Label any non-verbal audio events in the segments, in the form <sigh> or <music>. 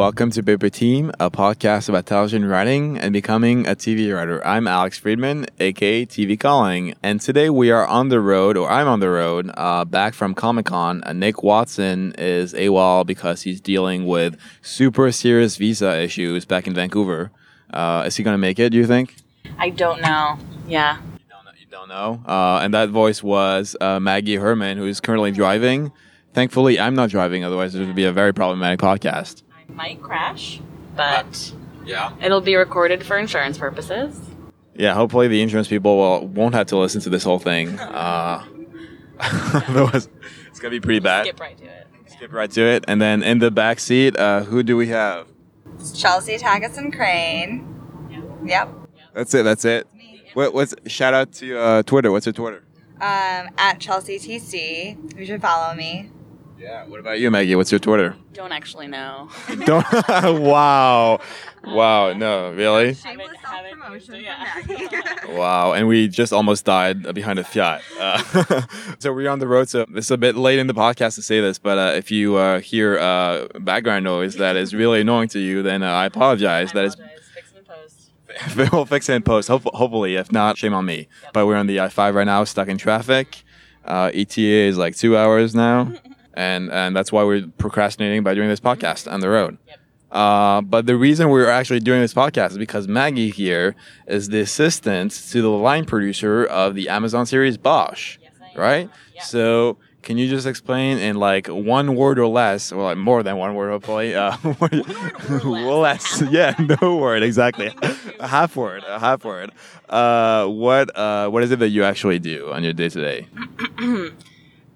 Welcome to Paper Team, a podcast about television writing and becoming a TV writer. I'm Alex Friedman, aka TV Calling, and today we are on the road, or I'm on the road, uh, back from Comic Con. Uh, Nick Watson is AWOL because he's dealing with super serious visa issues back in Vancouver. Uh, is he going to make it, do you think? I don't know. Yeah. You don't know. You don't know. Uh, and that voice was uh, Maggie Herman, who is currently driving. Thankfully, I'm not driving, otherwise, it would be a very problematic podcast. I might crash, but Yeah. it'll be recorded for insurance purposes. Yeah, hopefully the insurance people will won't have to listen to this whole thing. <laughs> Uh, <laughs> otherwise, it's gonna be pretty bad. Skip right to it. Skip right to it, and then in the back seat, uh, who do we have? Chelsea Tagason Crane. Yep. That's it. That's it. What, what's shout out to uh, Twitter? What's your Twitter? Um, at Chelsea TC. You should follow me. Yeah. What about you, Maggie? What's your Twitter? Don't actually know. <laughs> Don't. <laughs> wow. Wow. No, really. Shameless self-promotion used from it, Maggie. <laughs> Wow, and we just almost died behind a Fiat. Uh, so we're on the road. So it's a bit late in the podcast to say this, but uh, if you uh, hear uh, background noise that is really annoying to you, then uh, I apologize. I That is, apologize. Fix it post. we'll fix it in post. Hope- hopefully, if not, shame on me. But we're on the I-5 right now, stuck in traffic. Uh, ETA is like two hours now, and and that's why we're procrastinating by doing this podcast on the road. Yep. Uh, but the reason we're actually doing this podcast is because Maggie here is the assistant to the line producer of the Amazon series Bosch, Yes, right? Yeah. So can you just explain in like one word or less, well, like more than one word, hopefully, uh, <laughs> word or less. <laughs> yeah, <laughs> no word, exactly, a half word, a half word. Uh, what uh, what is it that you actually do on your day to day?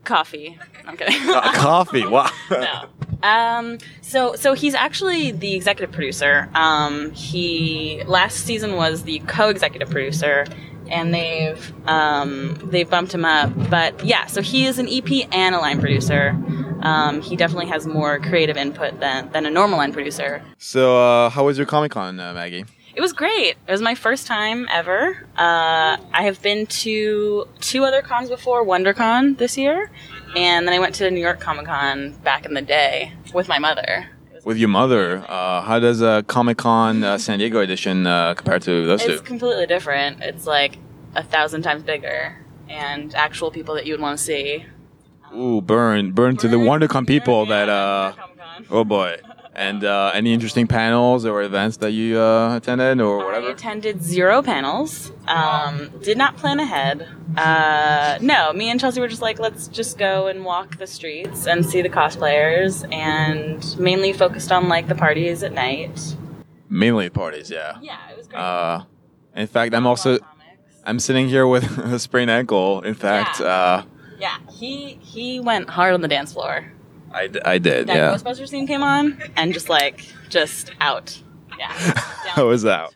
Coffee. I'm kidding. <laughs> Coffee. Wow. no. Um, so so he's actually the executive producer. Um, he last season was the co-executive producer, and they've um, they've bumped him up. But yeah, so he is an EP and a line producer. Um, he definitely has more creative input than than a normal line producer. So, uh, how was your Comic Con, uh, Maggie? It was great. It was my first time ever. Uh, I have been to two other cons before, WonderCon this year, and then I went to New York Comic Con back in the day with my mother. With your mother, uh, how does a Comic Con uh, San Diego edition uh, compare to those It's two? completely different. It's like a thousand times bigger and actual people that you would want to see. Ooh, burn, burn to the WonderCon people that. Uh, oh boy. And uh, any interesting panels or events that you uh, attended or I whatever? attended zero panels. Um, did not plan ahead. Uh, no, me and Chelsea were just like, let's just go and walk the streets and see the cosplayers, and mainly focused on like the parties at night. Mainly parties, yeah. Yeah, it was great. Uh, in fact, I'm also I'm sitting here with <laughs> a sprained ankle. In fact, Yeah. uh, yeah, he he went hard on the dance floor. I, d- I did, That yeah. Ghostbusters scene came on, and just like just out. <laughs> Yeah. I was out.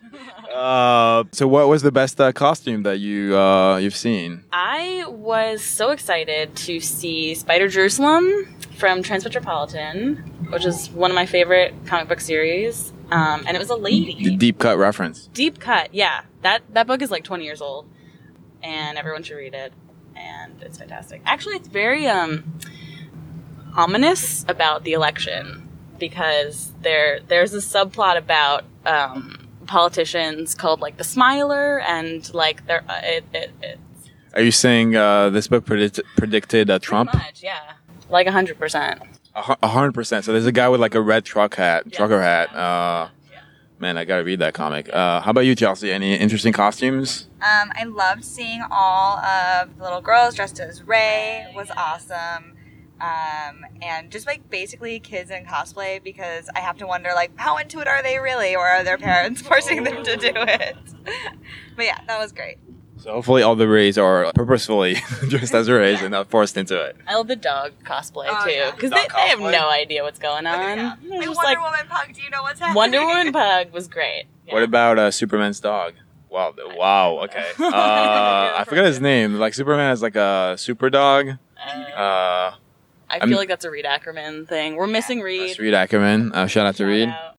Uh, so, what was the best uh, costume that you uh, you've seen? I was so excited to see Spider Jerusalem from Transmetropolitan, which is one of my favorite comic book series. Um, and it was a The lady. deep cut reference. Deep cut, yeah. That that book is like 20 years old, and everyone should read it. And it's fantastic. Actually, it's very um, ominous about the election because there there's a subplot about um, politicians called like the Smiler, and like they're uh, it, it, it Are you saying uh, this book predict- predicted uh, Trump? Much, yeah. Like a hundred percent. A hundred percent. So there's a guy with like a red truck hat, Yes. trucker hat. Uh, Yeah. man, I gotta read that comic. Uh, how about you, Chelsea? Any interesting costumes? Um, I loved seeing all of the little girls dressed as Rey. Was awesome. Um, and just like basically kids in cosplay because I have to wonder like how into it are they really or are their parents <laughs> forcing them to do it? <laughs> but yeah, that was great. So hopefully all the Reys are purposefully <laughs> dressed as Reys and not forced into it. I love the dog cosplay Oh, too because Dog they, they have no idea what's going on. Yeah. It's Like Wonder like Woman pug, do you know what's happening? Wonder Woman pug was great. Yeah. What about uh, Superman's dog? Wow, wow, okay. Uh, I forgot his name. Like Superman is like a super dog. Uh, Uh, I I'm- feel like that's a Reed Ackerman thing. We're missing Reed. that's Reed Ackerman. Uh, shout out to Shout Reed. out.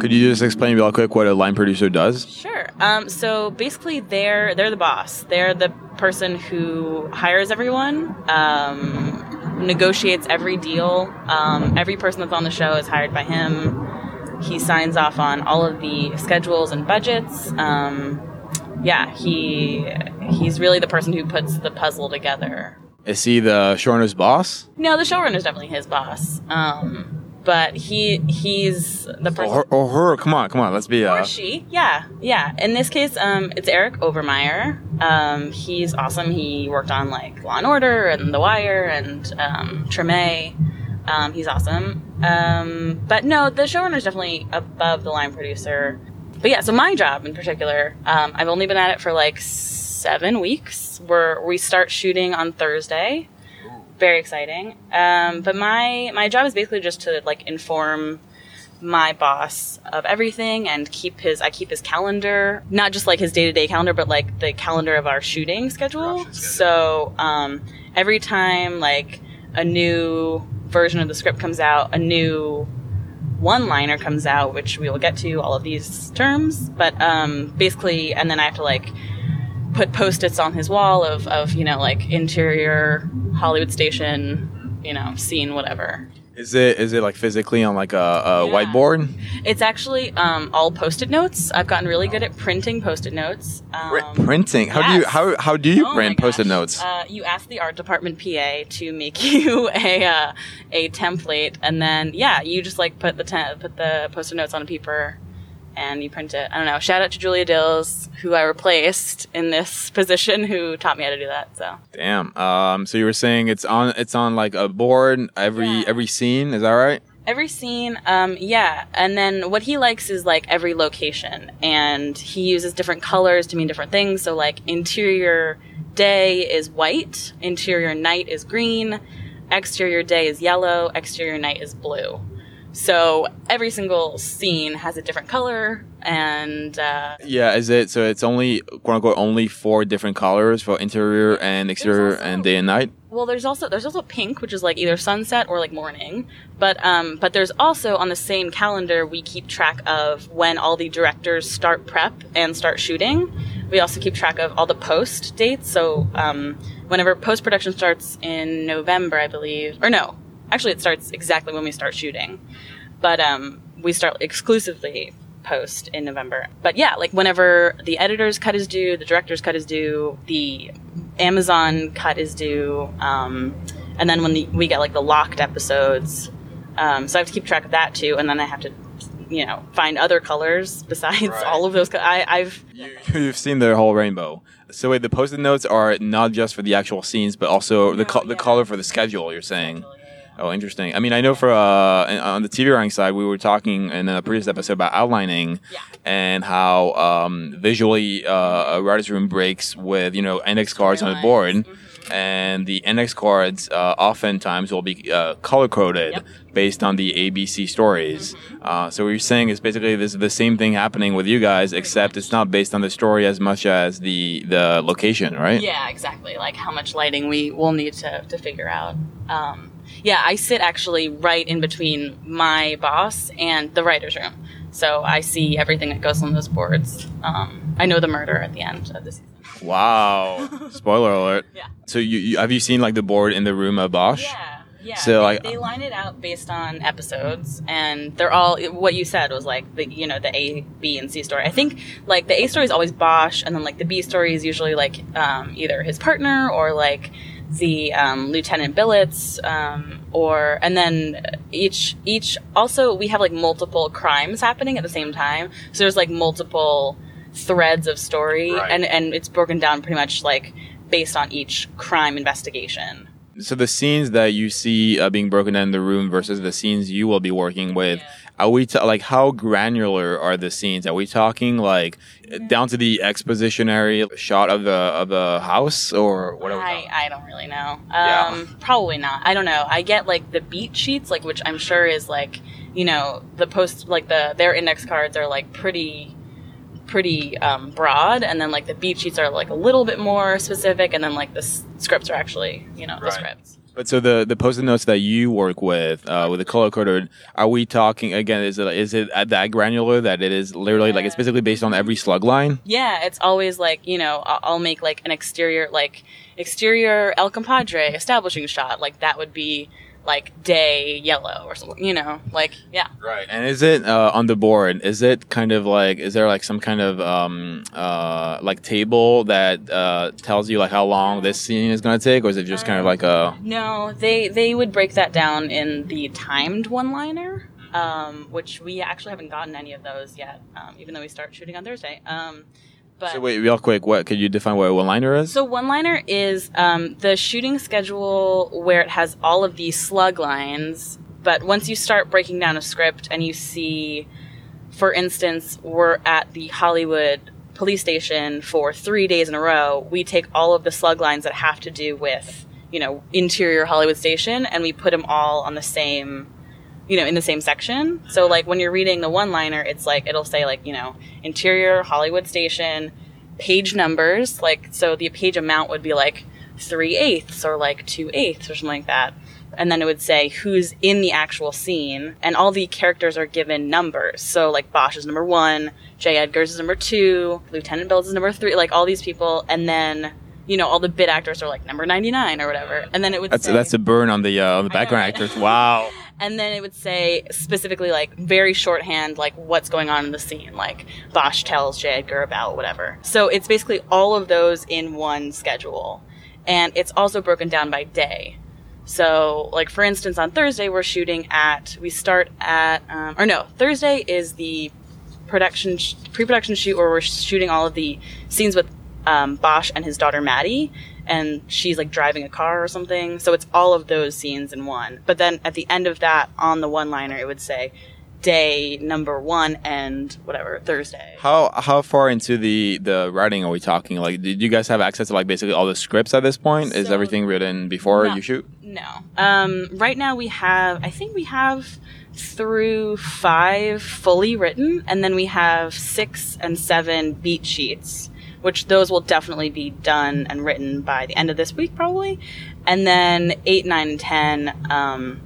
Could you just explain real quick what a line producer does? Sure. Um, so basically, they're they're the boss. They're the person who hires everyone, um, negotiates every deal. Um, every person that's on the show is hired by him. He signs off on all of the schedules and budgets. Um, yeah, he he's really the person who puts the puzzle together. Is he the showrunner's boss? No, the showrunner's definitely his boss. Um, but he he's the person. Or, or her? Come on, come on. Let's be. or Uh, she. Yeah, yeah. In this case, um, it's Eric Overmyer. Um, he's awesome. He worked on like Law and Order and The Wire and um, Treme. Um, he's awesome. Um, but no, the showrunner's definitely above the line producer. But yeah, so my job in particular, um, I've only been at it for like seven weeks. We're we start shooting on Thursday. Very exciting. Um, but my my job is basically just to like inform my boss of everything and keep his I keep his calendar, not just like his day to day calendar, but like the calendar of our shooting schedule. Schedule. So um, every time like a new version of the script comes out, a new one liner comes out, which we will get to all of these terms, but um, basically, and then I have to like put post-its on his wall of, of you know like interior Hollywood station, you know scene whatever. Is it is it like physically on like a, a Yeah. whiteboard? It's actually um, all post-it notes. I've gotten really good at printing post-it notes. Um, printing? How do you yes. how how do you oh print post-it notes? Uh, you ask the art department PA to make <laughs> you a uh, a template, and then yeah, you just like put the te- put the post-it notes on a paper, and you print it. I don't know. Shout out to Julia Dills, who I replaced in this <laughs> position, who taught me how to do that. So Damn. Um. So you were saying it's on it's on like a board every Yeah. every scene. Is that right? every scene um yeah and then what he likes is like every location and he uses different colors to mean different things so like interior day is white interior night is green exterior day is yellow exterior night is blue so every single scene has a different color and uh Yeah. Is it so? It's only quote unquote only four different colors for interior and exterior also- and day and night. Well, there's also there's also pink, which is like either sunset or like morning. But um, but there's also on the same calendar we keep track of when all the directors start prep and start shooting. We also keep track of all the post dates. So um, whenever post production starts in November, I believe, or no, actually it starts exactly when we start shooting. But um, we start exclusively post in November. But yeah, like whenever the editor's cut is due, the director's cut is due, the Amazon cut is due, um, and then when the, we get like the locked episodes, um, so I have to keep track of that too, and then I have to, you know, find other colors besides Right. all of those. Co- I, I've You, you've seen the whole rainbow. So wait, the post-it notes are not just for the actual scenes, but also the No, co- the color for the schedule. You're saying. Oh, interesting. I mean, I know for uh, on the TV writing side, we were talking in a previous episode about outlining Yeah. and how um, visually uh, a writer's room breaks with you know index cards on the board, Storylines. and the index cards uh, oftentimes will be uh, color coded Yep. based on the ABC stories. Uh, so what you're saying is basically this is the same thing happening with you guys, except it's not based on the story as much as the the location, right? Yeah, exactly. Like how much lighting we will need to, to figure out. Um, yeah, I sit actually right in between my boss and the writer's room. So I see everything that goes on those boards. Um, I know the murder at the end of the season. Wow. <laughs> Spoiler alert. Yeah. So you, you have you seen like the board in the room of Bosch? Yeah. Yeah, So, they, like- they line it out based on episodes, and they're all what you said was like the you know the A, B, and C story. I think like the A story is always Bosch, and then like the B story is usually like um, either his partner or like the um, Lieutenant Billets, um, or and then each each also we have like multiple crimes happening at the same time, so there's like multiple threads of story, Right. and and it's broken down pretty much like based on each crime investigation. So the scenes that you see uh, being broken down in the room versus the scenes you will be working with, are we ta- like how granular are the scenes? Are we talking like down to the expositionary shot of the of the house, or what? Are we I. I don't really know. Um, Yeah. Probably not. I don't know. I get like the beat sheets, like which I'm sure is like you know the post like the their index cards are like pretty pretty um, broad, and then like the beat sheets are like a little bit more specific, and then like the s- scripts are actually you know the scripts. But so the the post-it notes that you work with uh, with the color coded, are we talking again? Is it is it at that granular that it is literally like it's basically based on every slug line? Yeah, it's always like you know I'll make like an exterior like exterior El Compadre establishing shot like that would be like day yellow or something you know like yeah Right. And is it uh, on the board? Is it kind of like is there like some kind of um uh like table that uh tells you like how long this scene is gonna take, or is it just kind of like a no they they would break that down in the timed one liner um, which we actually haven't gotten any of those yet um, even though we start shooting on thursday um, but So wait, real quick, what could you define what a one liner is? So one liner is um, the shooting schedule where it has all of these slug lines, but once you start breaking down a script and you see, for instance, we're at the Hollywood police station for three days in a row, we take all of the slug lines that have to do with, you know, interior Hollywood station and we put them all on the same you know, in the same section. So like when you're reading the one liner, it's like it'll say like, you know, interior Hollywood station, page numbers, like so the page amount would be like three eighths or like two eighths or something like that. And then it would say who's in the actual scene, and all the characters are given numbers. So like Bosch is number one, J. Edgar's is number two, Lieutenant Bills is number three, like all these people, and then you know all the bit actors are like number ninety nine or whatever. And then it would That's say, that's a burn on the uh, on the I know, background right? actors. Wow. <laughs> and then it would say specifically like very shorthand like what's going on in the scene like bosch tells j edgar about whatever. So it's basically all of those in one schedule. And it's also broken down by day. So like for instance on thursday we're shooting at we start at um, or no thursday is the production pre-production shoot where we're shooting all of the scenes with um, bosch and his daughter maddie and she's like driving a car or something so it's all of those scenes in one but then at the end of that on the one liner it would say day number one and whatever thursday How how far into the the writing are we talking? Like, did you guys have access to like basically all the scripts at this point? Is everything written before No. you shoot? No. Um, right now we have, I think we have through five fully written, and then we have six and seven beat sheets, which those will definitely be done and written by the end of this week, probably. And then eight, nine, and ten um,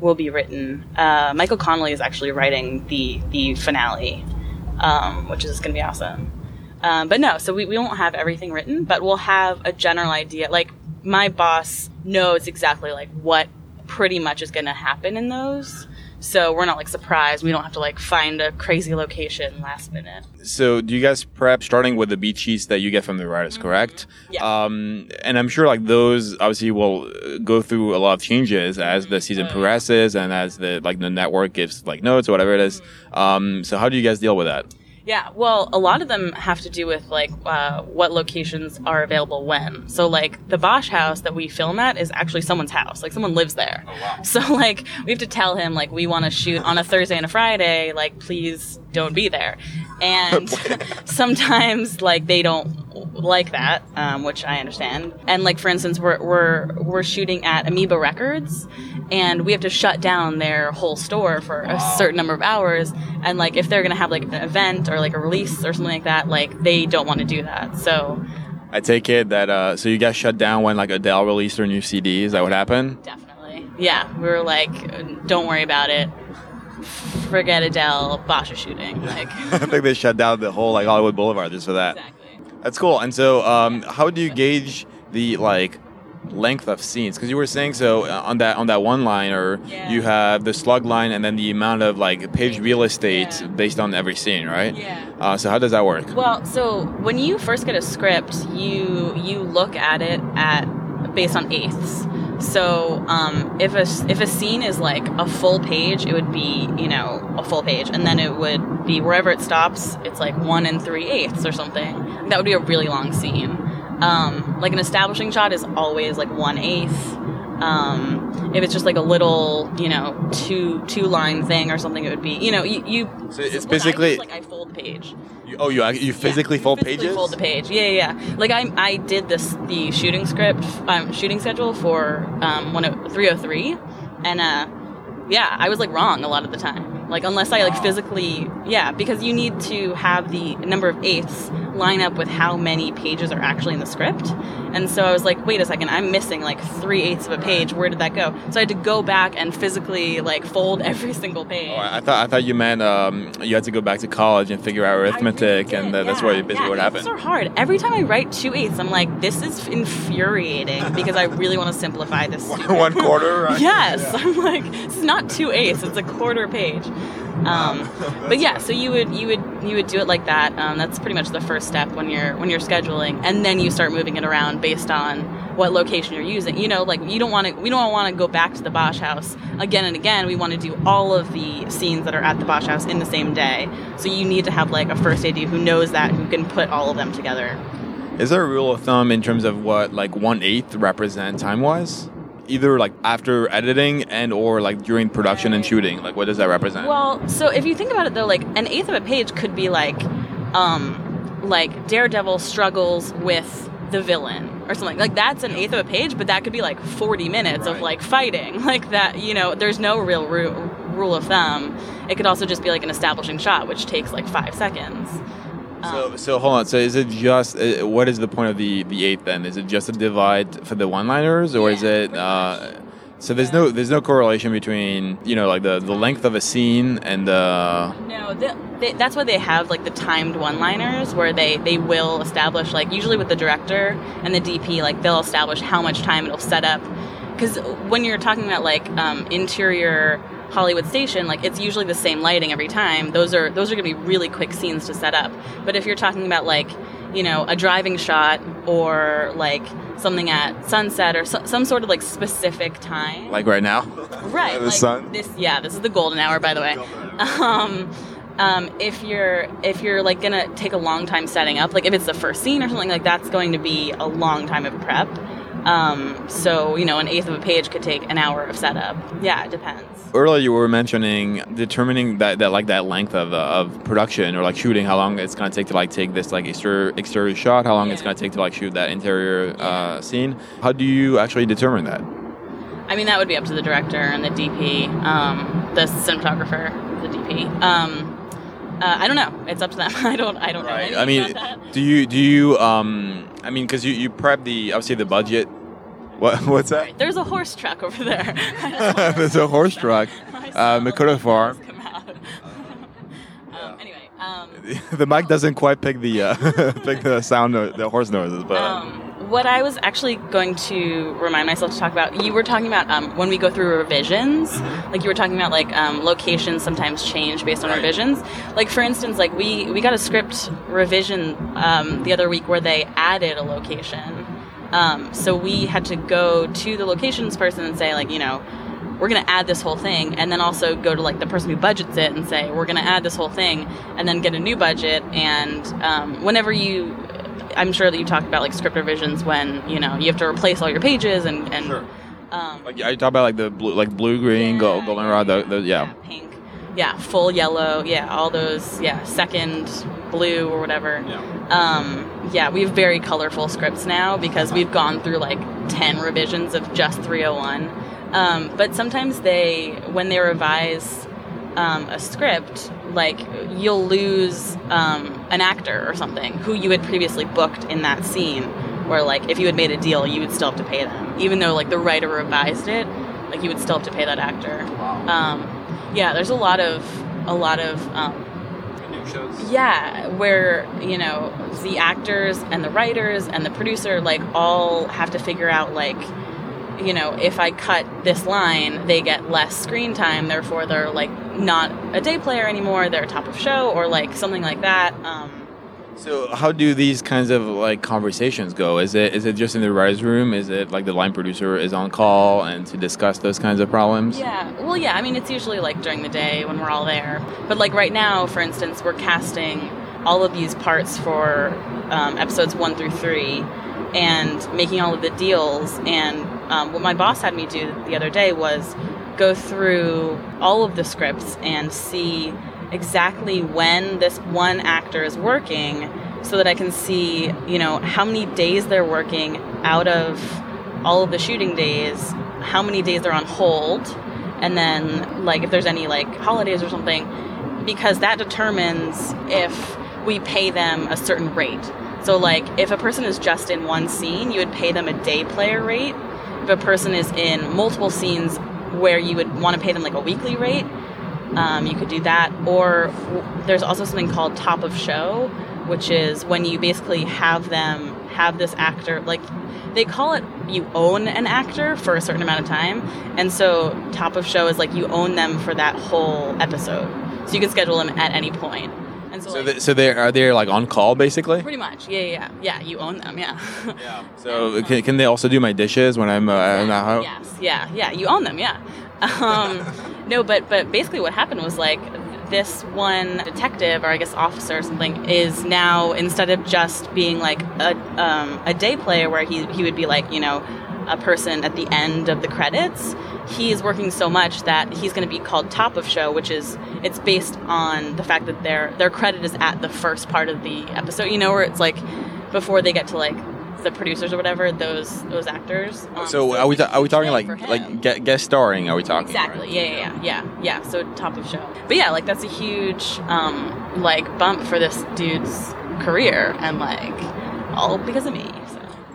will be written. Uh, Michael Connelly is actually writing the the finale, um, which is going to be awesome. Um, but no, so we, we won't have everything written, but we'll have a general idea. Like my boss knows exactly like what pretty much is going to happen in those. So we're not like surprised. We don't have to like find a crazy location last minute. So, do you guys prep starting with the beat sheets that you get from the writers, correct? Mm-hmm. Yeah. Um, and I'm sure like those obviously will uh, go through a lot of changes as the season Oh, progresses and as the like the network gives like notes or whatever it is. Mm-hmm. Um, so how do you guys deal with that? Yeah, well, a lot of them have to do with like uh, what locations are available when. So, like the Bosch house that we film at is actually someone's house. Like someone lives there. <laughs> So, like we have to tell him like we want to shoot on a Thursday and a Friday. Like, please don't be there. And <laughs> <laughs> sometimes like they don't like that, um, which I understand. And like for instance, we're we're we're shooting at Amoeba Records, and we have to shut down their whole store for a certain number of hours. And like if they're gonna have like an event or like a release or something like that, like they don't want to do that. So I take it that uh, so you guys shut down when like Adele released her new CD. Is that what happened? definitely, yeah, we were like, don't worry about it. Forget Adele. Bosch is shooting. Like <laughs> I think they shut down the whole like Hollywood Boulevard just for that. exactly. That's cool. And so, um, how do you gauge the like length of scenes? Because you were saying so uh, on that on that one liner, Yeah. you have the slug line and then the amount of like page real estate Yeah. based on every scene, right? Yeah. Uh, so how does that work? Well, so when you first get a script, you you look at it at based on eighths. So um, if a if a scene is like a full page, it would be you know a full page, and then it would be wherever it stops, it's like one and three eighths or something. That would be a really long scene. Um, like an establishing shot is always like one eighth. Um, if it's just like a little, you know, two two line thing or something, it would be, you know, you. you So it's what I do basically- like I fold page. You, oh, you you physically Yeah, fold physically pages? Fold the page. Yeah, yeah. yeah. Like I, I did this the shooting script, um, shooting schedule for um, one of 303, and uh, yeah, I was like wrong a lot of the time. Like unless I like physically Yeah, because you need to have the number of eighths line up with how many pages are actually in the script. And so I was like, wait a second, I'm missing like three eighths of a page. Where did that go? So I had to go back and physically like fold <laughs> every single page. Oh, I thought I thought you meant um, you had to go back to college and figure out arithmetic, really and uh, that's yeah. what basically yeah, what happened. are hard. Every time I write two eighths, I'm like, this is infuriating because I really want to simplify this. <laughs> One quarter. Right? Yes, I'm like, this is not two eighths; it's a quarter page. Um, but yeah, so you would you would you would do it like that. Um, that's pretty much the first step when you're when you're scheduling, and then you start moving it around based on what location you're using. You know, like you don't want to we don't want to go back to the Bosch house again and again. We want to do all of the scenes that are at the Bosch house in the same day. So you need to have like a first AD who knows that who can put all of them together. Is there a rule of thumb in terms of what like one eighth represent time wise? Either like after editing and or like during production and shooting. Like what does that represent? Well, so if you think about it though, like an eighth of a page could be like, um, like Daredevil struggles with the villain or something. Like that's an eighth of a page, but that could be like 40 minutes of like fighting. <laughs> Like that, you know, there's no real ru- rule of thumb. It could also just be like an establishing shot, which takes like five seconds. So, so hold on. So, is it just uh, what is the point of the the eighth then? Is it just a divide for the one-liners, or is it? Uh, so there's no there's no correlation between you know like the the length of a scene and the No, they, that's why they have like the timed one-liners where they they will establish like usually with the director and the DP like they'll establish how much time it'll set up because when you're talking about like um, interior Hollywood station like it's usually the same lighting every time. Those are those are gonna be really quick scenes to set up. But if you're talking about like you know a driving shot or like something at sunset or so, some sort of like specific time. Like right now. right <laughs> The like sun? this yeah this is the golden hour by the way. Um, um, if you're if you're like gonna take a long time setting up like if it's the first scene or something like that's going to be a long time of prep um, so you know an eighth of a page could take an hour of setup. Yeah it depends. Earlier you were mentioning determining that, that like that length of, uh, of production or like shooting how long it's gonna take to like take this like exterior exterior shot how long it's gonna take to like shoot that interior uh, scene. How do you actually determine that? I mean that would be up to the director and the DP um, the cinematographer the DP um, uh, I don't know it's up to them <laughs> I don't I don't know anything I mean, do you do you um? I mean, because you you prep the obviously the budget. What <laughs> what's that? there's a horse truck over there <laughs> There's a horse truck. Uh, those Farm. come out. um, anyway, um, the mic doesn't quite pick the uh, pick the sound of the horse noises, but um, what I was actually going to remind myself to talk about, you were talking about um, when we go through revisions, like you were talking about like um, locations sometimes change based on Right. revisions. Like for instance, like we we got a script revision um, the other week where they added a location. Um, so we had to go to the locations person and say like you know we're going to add this whole thing and then also go to like the person who budgets it and say we're going to add this whole thing and then get a new budget and um, whenever you i'm sure that you talked about like script revisions when you know you have to replace all your pages and, and Sure. um, like I talk about like the blue, like blue, green, gold, yeah, goldenrod. The, the, yeah. pink yeah full yellow yeah all those yeah second blue or whatever um, yeah, we have very colorful scripts now because we've gone through like 10 revisions of just 301. Um, but sometimes they, when they revise um, a script, like you'll lose um, an actor or something who you had previously booked in that scene. Where like if you had made a deal, you would still have to pay them, even though like the writer revised it. Like you would still have to pay that actor. Um, yeah, there's a lot of a lot of um, Shows. yeah, where, you know, the actors and the writers and the producer like all have to figure out like you know, if I cut this line, they get less screen time, therefore they're like not a day player anymore, they're top of show or like something like that. Um, So how do these kinds of like conversations go? Is it is it just in the writers' room? Is it like the line producer is on call and to discuss those kinds of problems? Yeah. Well, yeah. I mean, it's usually like during the day when we're all there. But like right now, for instance, we're casting all of these parts for um, episodes one through three, and making all of the deals. And um, what my boss had me do the other day was go through all of the scripts and see exactly when this one actor is working so that I can see, you know, how many days they're working out of all of the shooting days, how many days they're on hold, and then like if there's any like holidays or something, because that determines if we pay them a certain rate. So, like, if a person is just in one scene, you would pay them a day player rate. If a person is in multiple scenes where you would want to pay them like a weekly rate, um, you could do that. Or there's also something called top of show, which is when you basically have them have this actor, like, they call it you own an actor for a certain amount of time. And so, top of show is like you own them for that whole episode. So, you can schedule them at any point. And so, So, like, they, so they are they like on call basically? pretty much, yeah, yeah, yeah. You own them, yeah. Yeah. <laughs> So can, can they also do my dishes when I'm uh, I'm not home? Yes, yeah, yeah. You own them, yeah. <laughs> Um, no, but but basically, what happened was like this one detective, or I guess officer or something, is now instead of just being like a um, a day player where he he would be like you know a person at the end of the credits. He's working so much that he's going to be called top of show, which is it's based on the fact that their their credit is at the first part of the episode. You know, where it's like before they get to like the producers or whatever, those those actors. Um, So are we ta- are we talking like like guest starring? Are we talking? Exactly. Yeah, yeah, yeah, yeah, yeah. So top of show. But yeah, like that's a huge um like bump for this dude's career and like all because of me.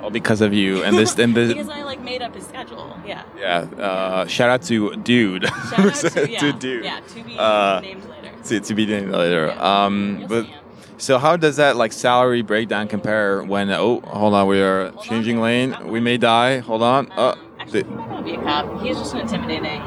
All because of you and this and <laughs> this because. I like made up his schedule. Yeah. Yeah. Uh, shout out to dude. <laughs> Shout out to, yeah, dude. Yeah, to be Uh, named later. To, to be named later. Yeah. Um, You'll but so how does that like salary breakdown compare when? Oh, hold on, we are Hold changing on. lane. We may die. Hold on. Uh, Um, actually, the- he might not be a cop. He's just an intimidating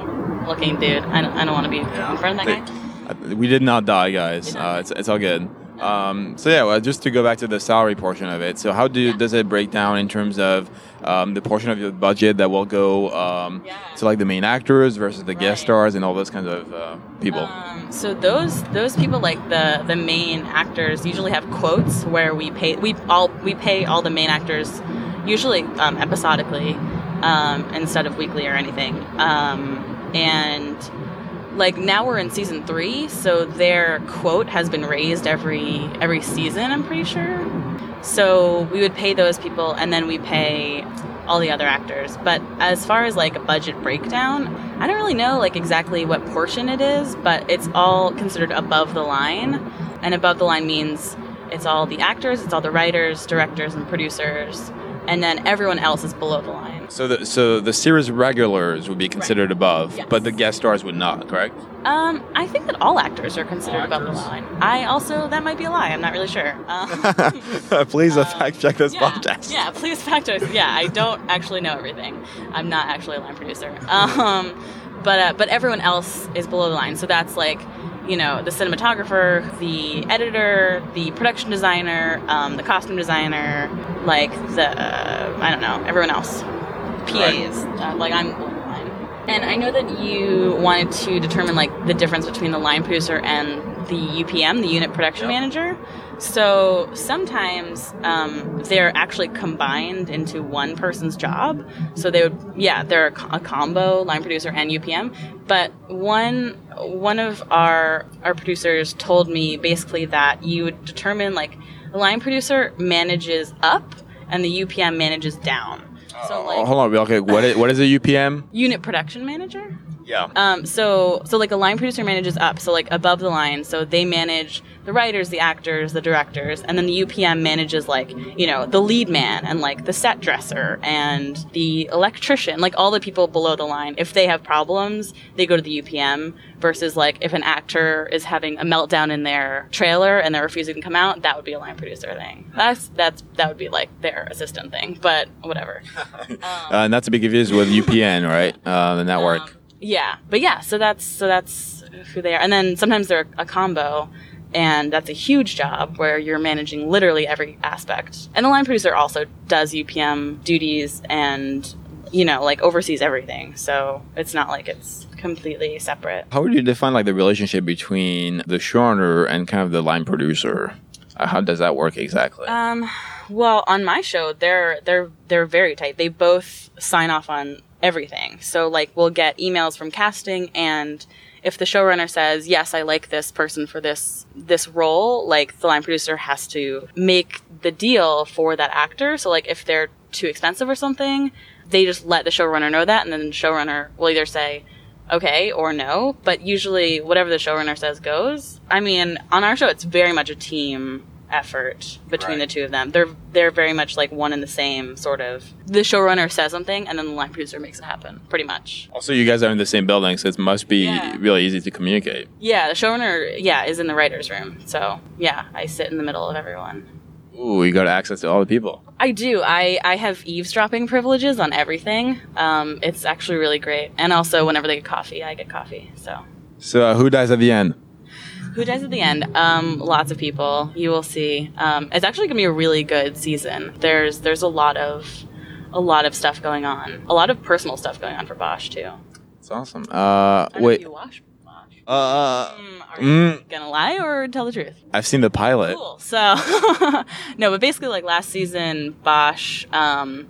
looking dude. I don't, I don't want to be in front of that guy. Uh, We did not die, guys. Uh, it's, it's all good. Um, so yeah, well, just to go back to the salary portion of it. So how do Yeah. does it break down in terms of um, the portion of your budget that will go um, Yeah. to like the main actors versus the guest stars and all those kinds of uh, people? Um, so those those people like the the main actors usually have quotes where we pay we all we pay all the main actors usually um, episodically um, instead of weekly or anything. Um, and like now we're in season three, so their quote has been raised every every season. I'm pretty sure. So we would pay those people, and then we pay all the other actors. But as far as like a budget breakdown, I don't really know like exactly what portion it is, but it's all considered above the line. And above the line means it's all the actors, it's all the writers, directors, and producers, and then everyone else is below the line. So the so the series regulars would be considered above, Yes. but the guest stars would not. Correct? Um, I think that all actors are considered All above the line. I also that might be a lie. I'm not really sure. <laughs> Um, <laughs> Please uh, Uh, fact check this yeah, podcast. Yeah, please fact check. Yeah, I don't actually know everything. I'm not actually a line producer. <laughs> Um, but uh, but everyone else is below the line. So that's like, you know, the cinematographer, the editor, the production designer, um, the costume designer, like the uh, I don't know, everyone else, PAs. Uh, like I'm line. And I know that you wanted to determine like the difference between the line producer and the UPM, the unit production Yep. manager. So sometimes um, they're actually combined into one person's job. So they would, yeah, they're a, a combo line producer and UPM. But one one of our our producers told me basically that you would determine like the line producer manages up and the UPM manages down. So Oh, like hold on. Okay, what is, what is a UPM? unit production manager. Yeah. Um, so so like a line producer manages up, so like above the line, so they manage the writers, the actors, the directors, and then the UPM manages like you know the lead man and like the set dresser and the electrician, like all the people below the line. If they have problems, they go to the UPM. Versus like if an actor is having a meltdown in their trailer and they're refusing to come out, that would be a line producer thing. That's that's that would be like their assistant thing, but whatever. <laughs> Uh, and that's a big confused with UPN, right? Uh, the network. Um, yeah, but yeah, so that's so that's who they are, and then sometimes they're a combo, and that's a huge job where you're managing literally every aspect. And the line producer also does UPM duties and you know like oversees everything, so it's not like it's completely separate. How would you define like the relationship between the showrunner and kind of the line producer? Uh, how does that work exactly? Um, well, on my show, they're they're they're very tight. They both sign off on everything. So like we'll get emails from casting and if the showrunner says, "Yes, I like this person for this this role," like the line producer has to make the deal for that actor. So like if they're too expensive or something, they just let the showrunner know that and then the showrunner will either say, okay or no, but usually whatever the showrunner says goes. I mean, on our show, it's very much a team effort between Right. the two of them. They're they're very much like one and the same sort of. The showrunner says something, and then the line producer makes it happen. Pretty much. Also, you guys are in the same building, so it must be Yeah. really easy to communicate. Yeah, the showrunner, yeah, is in the writers' room. So yeah, I sit in the middle of everyone. Ooh, you got access to all the people. I do. I, I have eavesdropping privileges on everything. Um, it's actually really great. And also, whenever they get coffee, I get coffee. So, So, uh, who dies at the end? Who dies at the end? Um, lots of people. You will see. Um, it's actually gonna be a really good season. There's there's a lot of a lot of stuff going on. A lot of personal stuff going on for Bosch too. It's awesome. Uh, I don't know if wait. you watch Bosch. Uh, Mm, are mm. you gonna lie or tell the truth? I've seen the pilot. Cool. So, <laughs> no, but basically, like last season, Bosch um,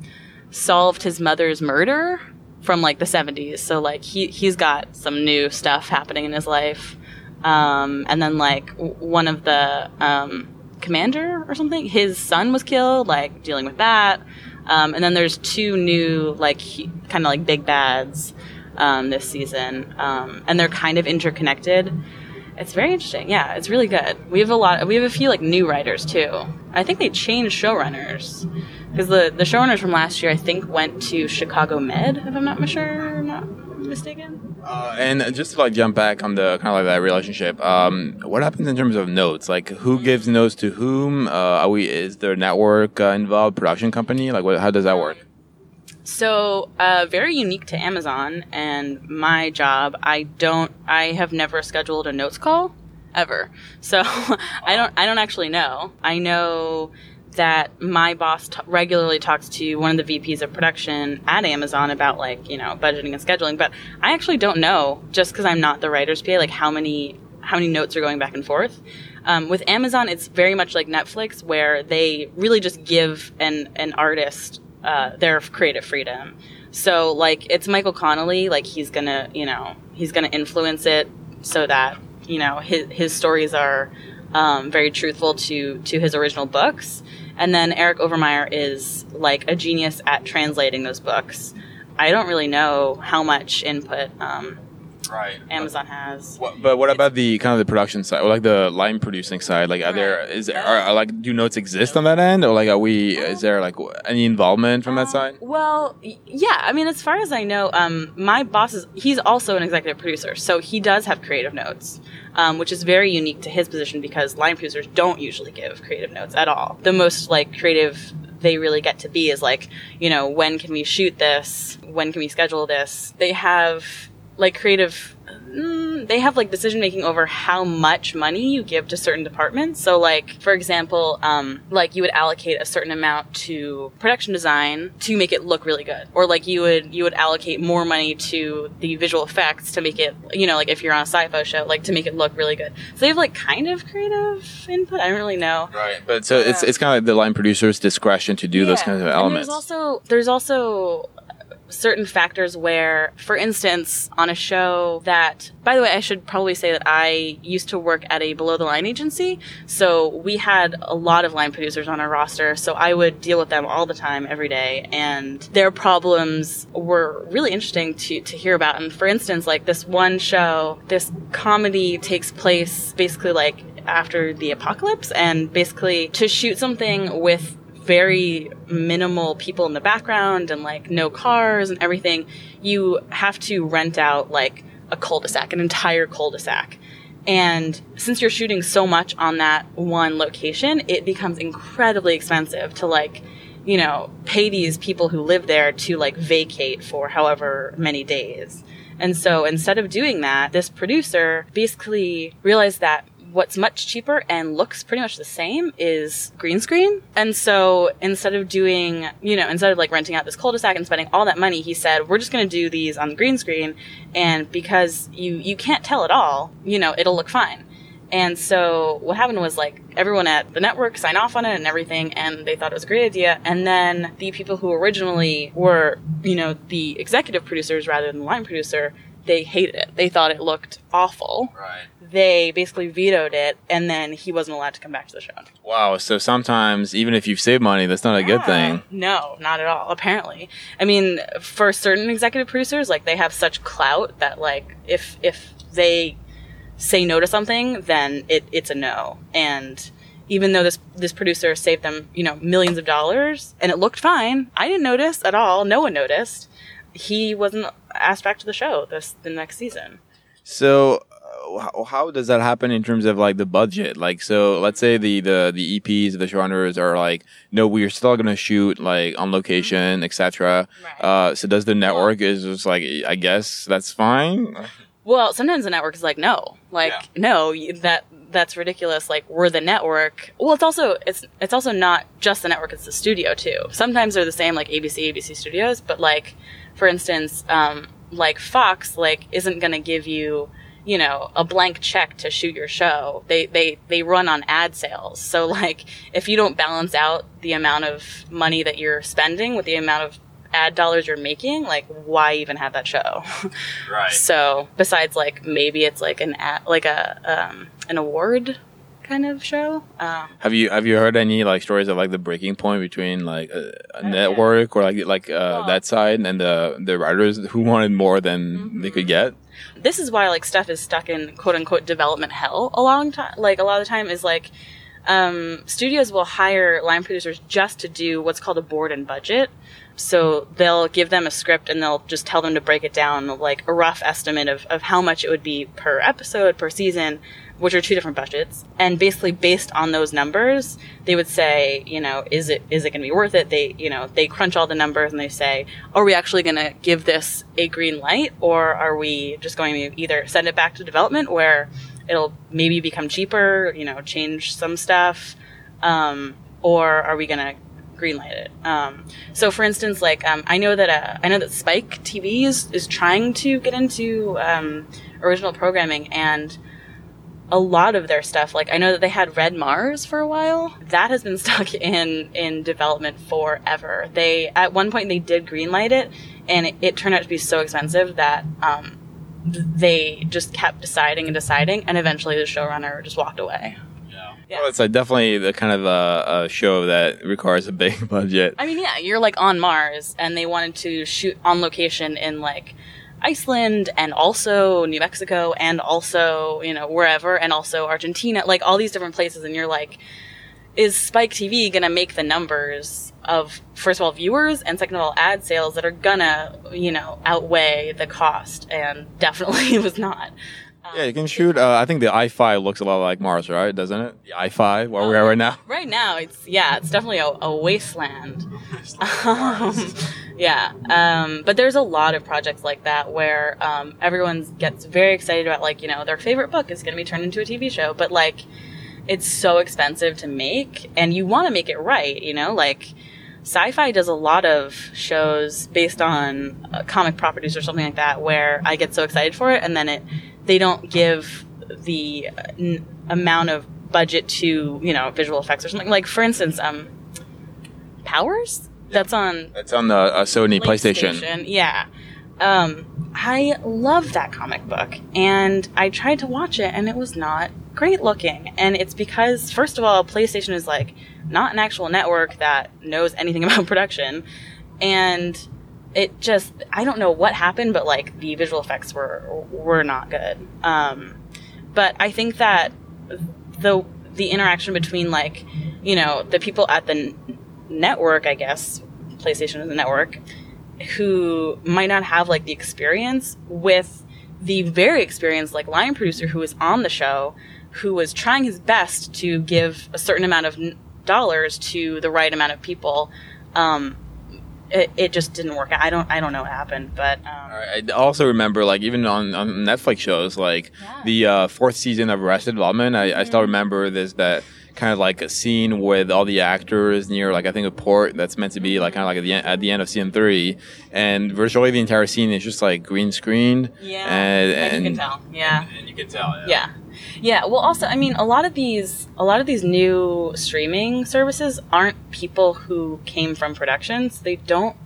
solved his mother's murder from like the 70s. So, like, he, he's got some new stuff happening in his life. Um, and then, like, one of the um, commander or something, his son was killed, like, dealing with that. Um, and then there's two new, like, kind of like big bads um, this season. Um, and they're kind of interconnected. It's very interesting. Yeah, it's really good. We have a lot. We have a few like new writers too. I think they changed showrunners because the the showrunners from last year I think went to Chicago Med if I'm not sure, not mistaken. Uh, and just to like jump back on the kind of like that relationship, um, what happens in terms of notes? Like, who gives notes to whom? Uh, are we? Is there a network uh, involved? Production company? Like, what, how does that work? So, uh, very unique to Amazon and my job. I don't. I have never scheduled a notes call ever. So, <laughs> I don't. I don't actually know. I know that my boss t- regularly talks to one of the VPs of production at Amazon about like you know budgeting and scheduling. But I actually don't know just because I'm not the writer's PA. Like how many how many notes are going back and forth. Um, with Amazon, it's very much like Netflix, where they really just give an an artist uh, their creative freedom. So like it's Michael Connelly, like he's gonna you know he's gonna influence it so that you know his his stories are um, very truthful to to his original books. And then Eric Overmyer is like a genius at translating those books. I don't really know how much input um, Right. Amazon has. What, but what about the kind of the production side, or like the line producing side? Like, are there is there are, are, like do notes exist on that end, or like are we? Is there like any involvement from that side? Well, yeah. I mean, as far as I know, um, my boss is he's also an executive producer, so he does have creative notes, um, which is very unique to his position because line producers don't usually give creative notes at all. The most like creative they really get to be is like, you know, when can we shoot this? When can we schedule this? They have like creative mm, they have like decision making over how much money you give to certain departments. So like for example um, like you would allocate a certain amount to production design to make it look really good. Or like you would you would allocate more money to the visual effects to make it you know like if you're on a sci-fi show like to make it look really good. So they have like kind of creative input. I don't really know. Right. But so it's it's kind of like the line producer's discretion to do those kinds of elements And elements. there's also there's also certain factors where, for instance, on a show that, by the way, I should probably say that I used to work at a below the line agency, so we had a lot of line producers on our roster, so I would deal with them all the time, every day, and their problems were really interesting to, to hear about. And for instance, like this one show, this comedy takes place basically like after the apocalypse, and basically to shoot something with very minimal people in the background and like no cars and everything, you have to rent out like a cul-de-sac, an entire cul-de-sac. And since you're shooting so much on that one location, it becomes incredibly expensive to like, you know, pay these people who live there to like vacate for however many days. And so instead of doing that, this producer basically realized that what's much cheaper and looks pretty much the same is green screen. And so instead of doing, you know, instead of like renting out this cul-de-sac and spending all that money, he said, we're just going to do these on the green screen. And because you, you can't tell at all, you know, it'll look fine. And so what happened was like everyone at the network signed off on it and everything, and they thought it was a great idea. And then the people who originally were, you know, the executive producers rather than the line producer they hated it. They thought it looked awful. Right. They basically vetoed it, and then he wasn't allowed to come back to the show. Wow. So sometimes, even if you've saved money, that's not a good thing. No, not at all. Apparently, I mean, for certain executive producers, like they have such clout that like if if they say no to something, then it, it's a no. And even though this this producer saved them, you know, millions of dollars, and it looked fine, I didn't notice at all. No one noticed. He wasn't asked back to the show this the next season. So, uh, how, does that happen in terms of like the budget? Like, so let's say the the the EPs, the showrunners are like, no, we're still gonna shoot like on location, etc. Right. Uh, so does the network is just like, I guess that's fine. Well, sometimes the network is like, no, like Yeah. no, that that's ridiculous. Like we're the network. Well, it's also it's it's also not just the network; it's the studio too. Sometimes they're the same, like ABC, ABC Studios, but like for instance, um, like Fox, like isn't going to give you you know a blank check to shoot your show. They they they run on ad sales. So like if you don't balance out the amount of money that you're spending with the amount of ad dollars you're making, like why even have that show? Right. <laughs> So besides like maybe it's like an a like a um, an award kind of show. Um, Have you have you heard any like stories of like the breaking point between like a, a Oh, network or like like uh, Well- that side and the the writers who wanted more than they could get? this is why like stuff is stuck in quote unquote development hell a long time. Like a lot of the time is like um, studios will hire line producers just to do what's called a board and budget. So they'll give them a script and they'll just tell them to break it down, like a rough estimate of, of how much it would be per episode, per season, which are two different budgets. And basically based on those numbers, they would say, you know, is it is it gonna be worth it? They you know, they crunch all the numbers and they say, are we actually gonna give this a green light or are we just going to either send it back to development where it'll maybe become cheaper, you know, change some stuff, um, or are we gonna greenlight it? Um, so, for instance, like um, I know that uh, I know that Spike TV is, is trying to get into um, original programming, and a lot of their stuff, like I know that they had Red Mars for a while, that has been <laughs> stuck in in development forever. They at one point they did greenlight it, and it, it turned out to be so expensive that. Um, they just kept deciding and deciding, and eventually the showrunner just walked away. Yeah. Well, it's like definitely the kind of a, a show that requires a big <laughs> budget. I mean, yeah, you're like on Mars, and they wanted to shoot on location in like Iceland and also New Mexico and also, you know, wherever and also Argentina, like all these different places. And you're like, is Spike TV going to make the numbers of, first of all, viewers and second of all, ad sales that are gonna, you know, outweigh the cost? And definitely <laughs> it was not. Yeah, you can shoot. Uh, I think the i five looks a lot like Mars, right? Doesn't it? The i five, where we are right now. Right now, it's yeah, it's definitely a, a wasteland. <laughs> Um, <laughs> yeah, um, but there's a lot of projects like that where um, everyone gets very excited about like you know their favorite book is going to be turned into a TV show, but like it's so expensive to make, and you want to make it right, you know, like. Sci-fi does a lot of shows based on uh, comic properties or something like that, where I get so excited for it, and then it they don't give the uh, n- amount of budget to you know visual effects or something. Like for instance, um, Powers that's on It's on the uh, Sony PlayStation. PlayStation. Yeah. Um, I love that comic book, and I tried to watch it, and it was not great looking. And it's because, first of all, PlayStation is like not an actual network that knows anything <laughs> about production, and it just I don't know what happened, but like the visual effects were were not good. Um, but I think that the the interaction between like you know the people at the network, I guess PlayStation is a network, who might not have like the experience with the very experienced like line producer who was on the show, who was trying his best to give a certain amount of dollars to the right amount of people. Um, it, it just didn't work. out. I don't I don't know what happened, but um, I also remember, like, even on, on Netflix shows, like Yeah. the uh, fourth season of Arrested Development, I, I still remember this that kind of like a scene with all the actors near, like, I think a port that's meant to be like kind of like at the end, at the end of season three, and virtually the entire scene is just like green screened. yeah, and, like, and you can tell. Yeah. And you can tell. Yeah. Yeah. Yeah, well, also, I mean, a lot of these, a lot of these new streaming services aren't people who came from productions. They don't,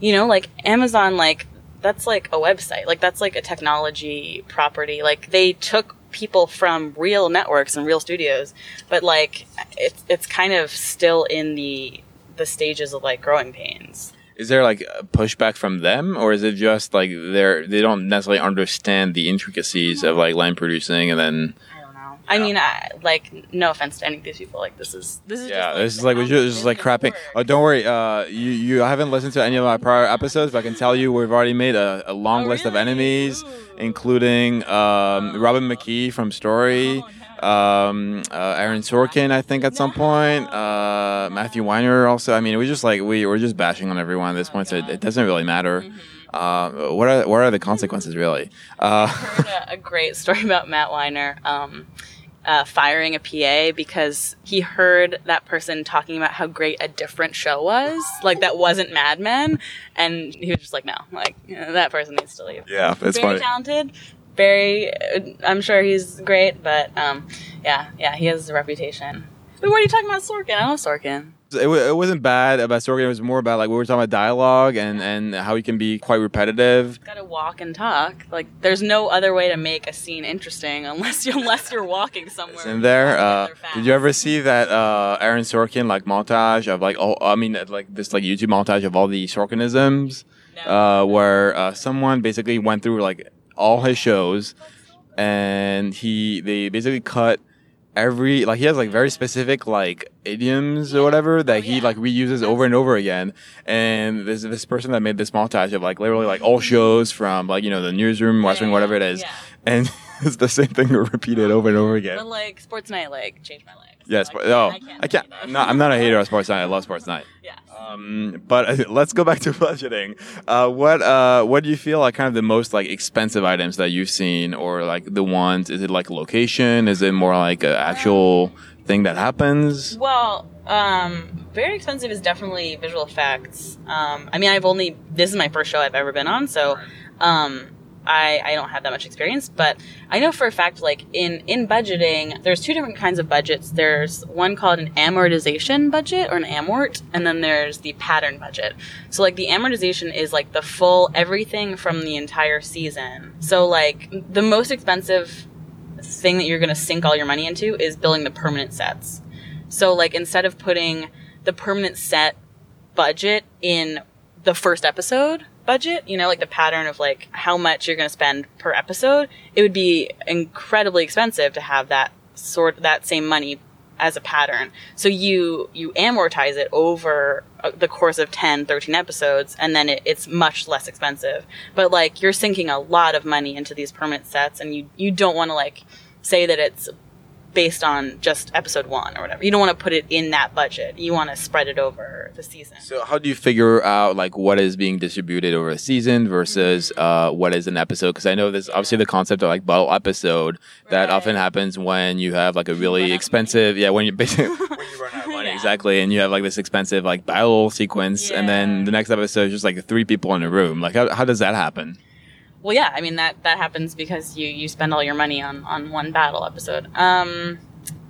you know, like Amazon, like that's like a website. Like that's like a technology property. Like they took people from real networks and real studios, but like it's it's kind of still in the the stages of like growing pains. Is there like a pushback from them, or is it just like they're they don't necessarily understand the intricacies of like line producing, and then I don't know. I mean, I, like no offense to any of these people. Like this is this is yeah, just, this is like we how just, this is like crapping. Oh, don't worry. Uh, you you haven't listened to any of my prior episodes, but I can tell you we've already made a, a long Oh, list of enemies, Ooh. including um, Robin McKee from Story. Oh. Um, uh, Aaron Sorkin, I think, at some point. Uh, Matthew Weiner, also. I mean, we just like we we're just bashing on everyone at this point, so it, it doesn't really matter. Mm-hmm. Uh, what are what are the consequences, really? Uh, <laughs> heard a, a great story about Matt Weiner um, uh, firing a PA because he heard that person talking about how great a different show was, like that wasn't Mad Men, and he was just like, no, like uh, that person needs to leave. yeah, that's very funny. talented, very. Uh, I'm sure he's great, but um, yeah, yeah, he has a reputation. But what are you talking about, Sorkin? I love Sorkin. It, wa- it wasn't bad about Sorkin. It was more about like we were talking about dialogue and and how he can be quite repetitive. Got to walk and talk. Like, there's no other way to make a scene interesting unless you <laughs> unless you're walking somewhere. in there. Uh, did you ever see that uh, Aaron Sorkin like montage of like oh I mean like this like YouTube montage of all the Sorkinisms, No. uh, where uh, someone basically went through like all his shows, and he they basically cut every like he has like very specific like idioms or whatever that he like reuses over and over again and this this person that made this montage of like literally like all shows from like you know the newsroom west wing whatever it is yeah. and <laughs> it's the same thing <laughs> repeated over and over again But like sports night, like changed my life. Yes, So but oh, I oh, can't, I can't. I'm that. not, I'm not a hater of Sports Night. I love Sports Night. Yeah. Um, but <laughs> let's go back to <laughs> budgeting. Uh, what uh, what do you feel like kind of the most like expensive items that you've seen, or like the ones? Is it like location? Is it more like an actual thing that happens? Well, um, very expensive is definitely visual effects. Um, I mean, I've only this is my first show I've ever been on, so um, I I don't have that much experience. But I know for a fact, like in in budgeting, there's two different kinds of budgets. There's one called an amortization budget or an amort, and then there's the pattern budget. So like the amortization is like the full everything from the entire season. So like the most expensive thing that you're going to sink all your money into is building the permanent sets. So like instead of putting the permanent set budget in the first episode budget, you know, like the pattern of like how much you're going to spend per episode, it would be incredibly expensive to have that sort that same money as a pattern. So you you amortize it over uh, the course of 10, 13 episodes and then it, it's much less expensive. But like you're sinking a lot of money into these permanent sets and you you don't want to like say that it's based on just episode 1 or whatever. You don't want to put it in that budget. You want to spread it over the season. So how do you figure out like what is being distributed over a season versus uh, what is an episode? Because I know there's obviously the concept of like bottle episode that Right. often happens when you have like a really expensive yeah when you <laughs> basically when you run out of money Yeah. <laughs> exactly and you have like this expensive like battle sequence and then the next episode is just like three people in a room like how, how does that happen? Well, yeah, I mean that that happens because you you spend all your money on on one battle episode. Um,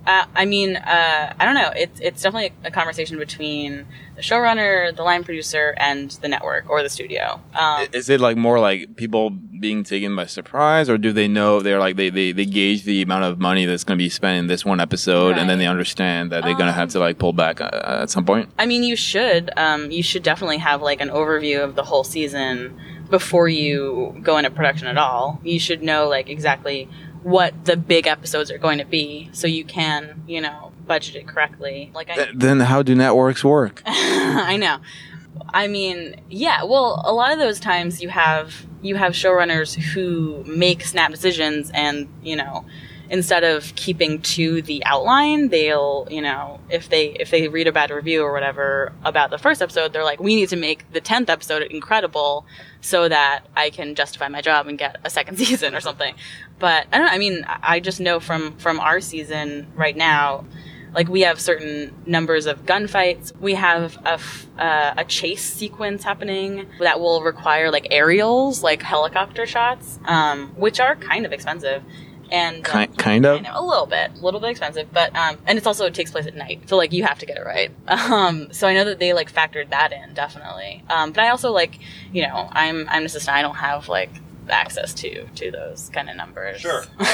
uh, I mean, uh, I don't know. It's it's definitely a conversation between the showrunner, the line producer, and the network or the studio. Um, Is it like more like people being taken by surprise, or do they know they're like they, they, they gauge the amount of money that's going to be spent in this one episode, and then they understand that they're going to have Um, to like pull back uh, at some point? I mean, you should um, you should definitely have like an overview of the whole season before you go into production at all. You should know like exactly what the big episodes are going to be, so you can you know budget it correctly. Like I. Th- then how do networks work? <laughs> I know. I mean, yeah. Well, a lot of those times you have you have showrunners who make snap decisions, and you know, instead of keeping to the outline, they'll you know if they if they read a bad review or whatever about the first episode, they're like, we need to make the tenth episode incredible so that I can justify my job and get a second <laughs> season or something. But I don't. know. I mean, I just know from from our season right now like we have certain numbers of gunfights we have a, f- uh, a chase sequence happening that will require like aerials like helicopter shots um, which are kind of expensive and um, Kind, kind of. know, a little bit, a little bit expensive, but um, and it's also it takes place at night, so like you have to get it right. <laughs> Um, so I know that they like factored that in definitely. Um, but I also like, you know, I'm I'm assistant. I don't have like access to to those kind of numbers. Sure. <laughs>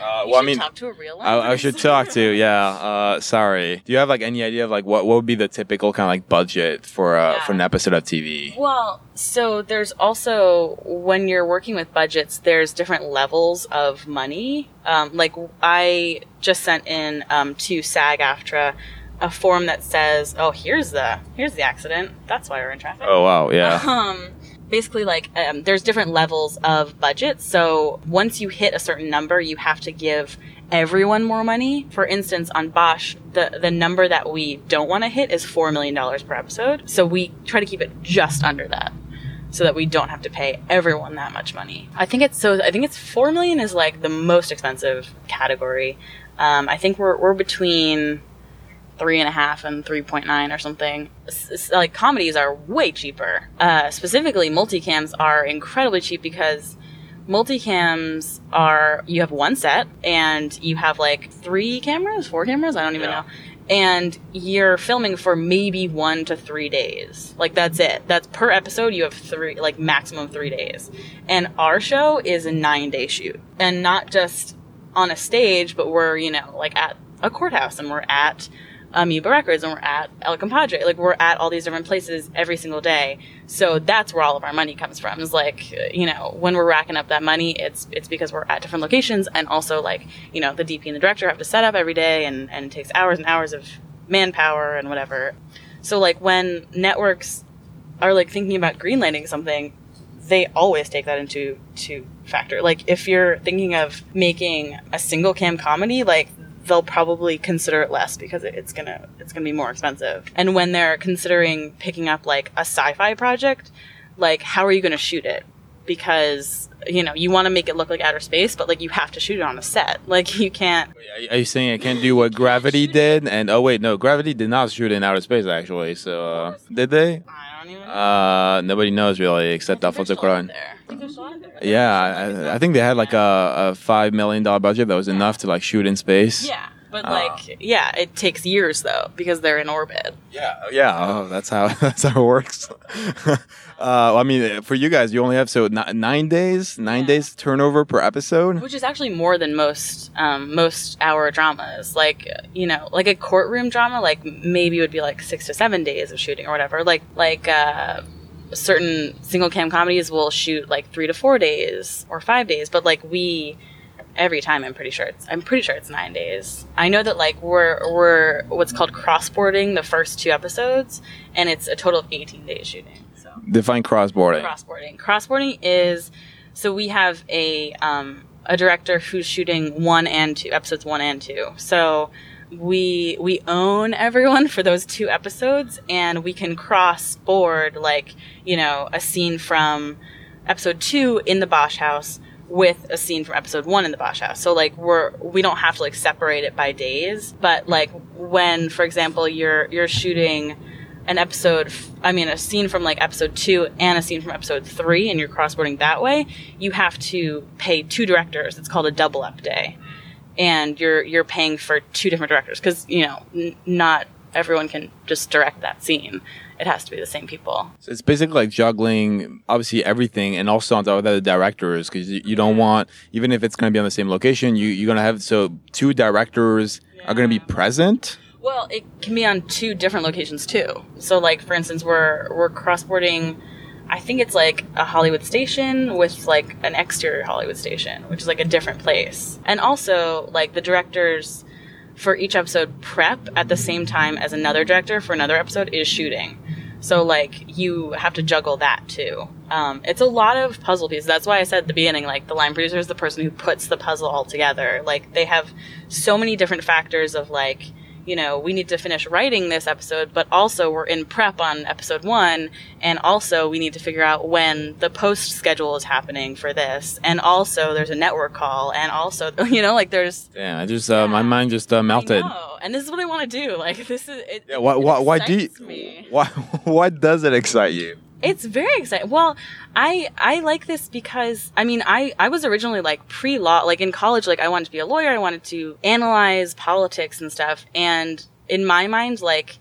Um, uh, You well, I should mean, talk to a real. I, I should talk to. Yeah. Uh, sorry. Do you have like any idea of like what, what would be the typical kind of like budget for uh, for an episode of TV? Well, so there's also when you're working with budgets, there's different levels of money. Um, like I just sent in um, to SAG-AFTRA a form that says, "Oh, here's the here's the accident. That's why we're in traffic." Oh wow. Yeah. Um, basically, like um, there's different levels of budget. So once you hit a certain number, you have to give everyone more money. For instance, on Bosch, the the number that we don't want to hit is four million dollars per episode. So we try to keep it just under that. So that we don't have to pay everyone that much money. I think it's so. I think it's four million is like the most expensive category. Um, I think we're we're between three and a half and 3.9 or something. S- like comedies are way cheaper. Uh, specifically, multicams are incredibly cheap because multicams are you have one set and you have like three cameras, four cameras, I don't even Yeah. know. And you're filming for maybe one to three days. Like that's it. That's per episode. You have three, like maximum three days. And our show is a nine day shoot, and not just on a stage, but we're you know like at a courthouse, and we're at Um, Amoeba Records, and we're at El Compadre. Like we're at all these different places every single day. So that's where all of our money comes from. Is like you know when we're racking up that money, it's it's because we're at different locations, and also like you know the DP and the director have to set up every day, and and it takes hours and hours of manpower and whatever. So like when networks are like thinking about greenlighting something, they always take that into to factor. Like if you're thinking of making a single cam comedy, like they'll probably consider it less because it's gonna it's gonna be more expensive. And when they're considering picking up like a sci-fi project, like how are you gonna shoot it? Because you know you want to make it look like outer space, but like you have to shoot it on a set. <laughs> Like you can't. Are you saying I can't do what Gravity did? And oh wait, no, Gravity did not shoot in outer space actually. So uh, did they? I don't even. Uh, nobody knows really except Alfonso they're still out Cuarón. there. I think they're still out there. Yeah, I, I think they had like a, a five million dollar budget that was enough to like shoot in space. Yeah, but Ah. like, yeah, it takes years though because they're in orbit. Yeah, yeah. Oh, that's how <laughs> that's how it works. <laughs> uh, I mean, for you guys, you only have so ni- nine days, nine Yeah. days turnover per episode. which is actually more than most um, most hour dramas. Like you know, like a courtroom drama, like maybe it would be like six to seven days of shooting or whatever. Like like uh, certain single cam comedies will shoot like three to four days or five days, but like we. Every time, I'm pretty sure it's I'm pretty sure it's nine days. I know that like we're we're what's called crossboarding the first two episodes, and it's a total of 18 days shooting. So Define crossboarding. crossboarding. Crossboarding is so we have a um, a director who's shooting one and two episodes one and two. So we we own everyone for those two episodes, and we can cross board like you know a scene from episode two in the Bosch house with a scene from episode one in the Bosch house. So like we're we don't have to like separate it by days, but like when, for example, you're you're shooting an episode, I mean, a scene from like episode two and a scene from episode three, and you're crossboarding that way, you have to pay two directors. It's called a double up day, and you're you're paying for two different directors because you know n- not everyone can just direct that scene. It has to be the same people. So it's basically like juggling, obviously everything, and also on top of that, the directors, because you, you don't want, even if it's going to be on the same location, you you're going to have so two directors are going to be present. Well, it can be on two different locations too. So, like for instance, we're we're crossboarding. I think it's like a Hollywood station with like an exterior Hollywood station, which is like a different place. And also, like the directors for each episode prep at the same time as another director for another episode is shooting. So like you have to juggle that too. Um, it's a lot of puzzle pieces. That's why I said at the beginning, like the line producer is the person who puts the puzzle all together. Like they have so many different factors of like, you know, we need to finish writing this episode, but also we're in prep on episode one, and also we need to figure out when the post schedule is happening for this, and also there's a network call, and also <laughs> you know, like there's Yeah, I just uh, my mind just uh, melted. I and this is what I want to do. Like this is it. Yeah, why, it why, why do you, me. why, <laughs> why does it excite you? It's very exciting. Well, I I like this because I mean I I was originally like pre law like in college like I wanted to be a lawyer I wanted to analyze politics and stuff and in my mind like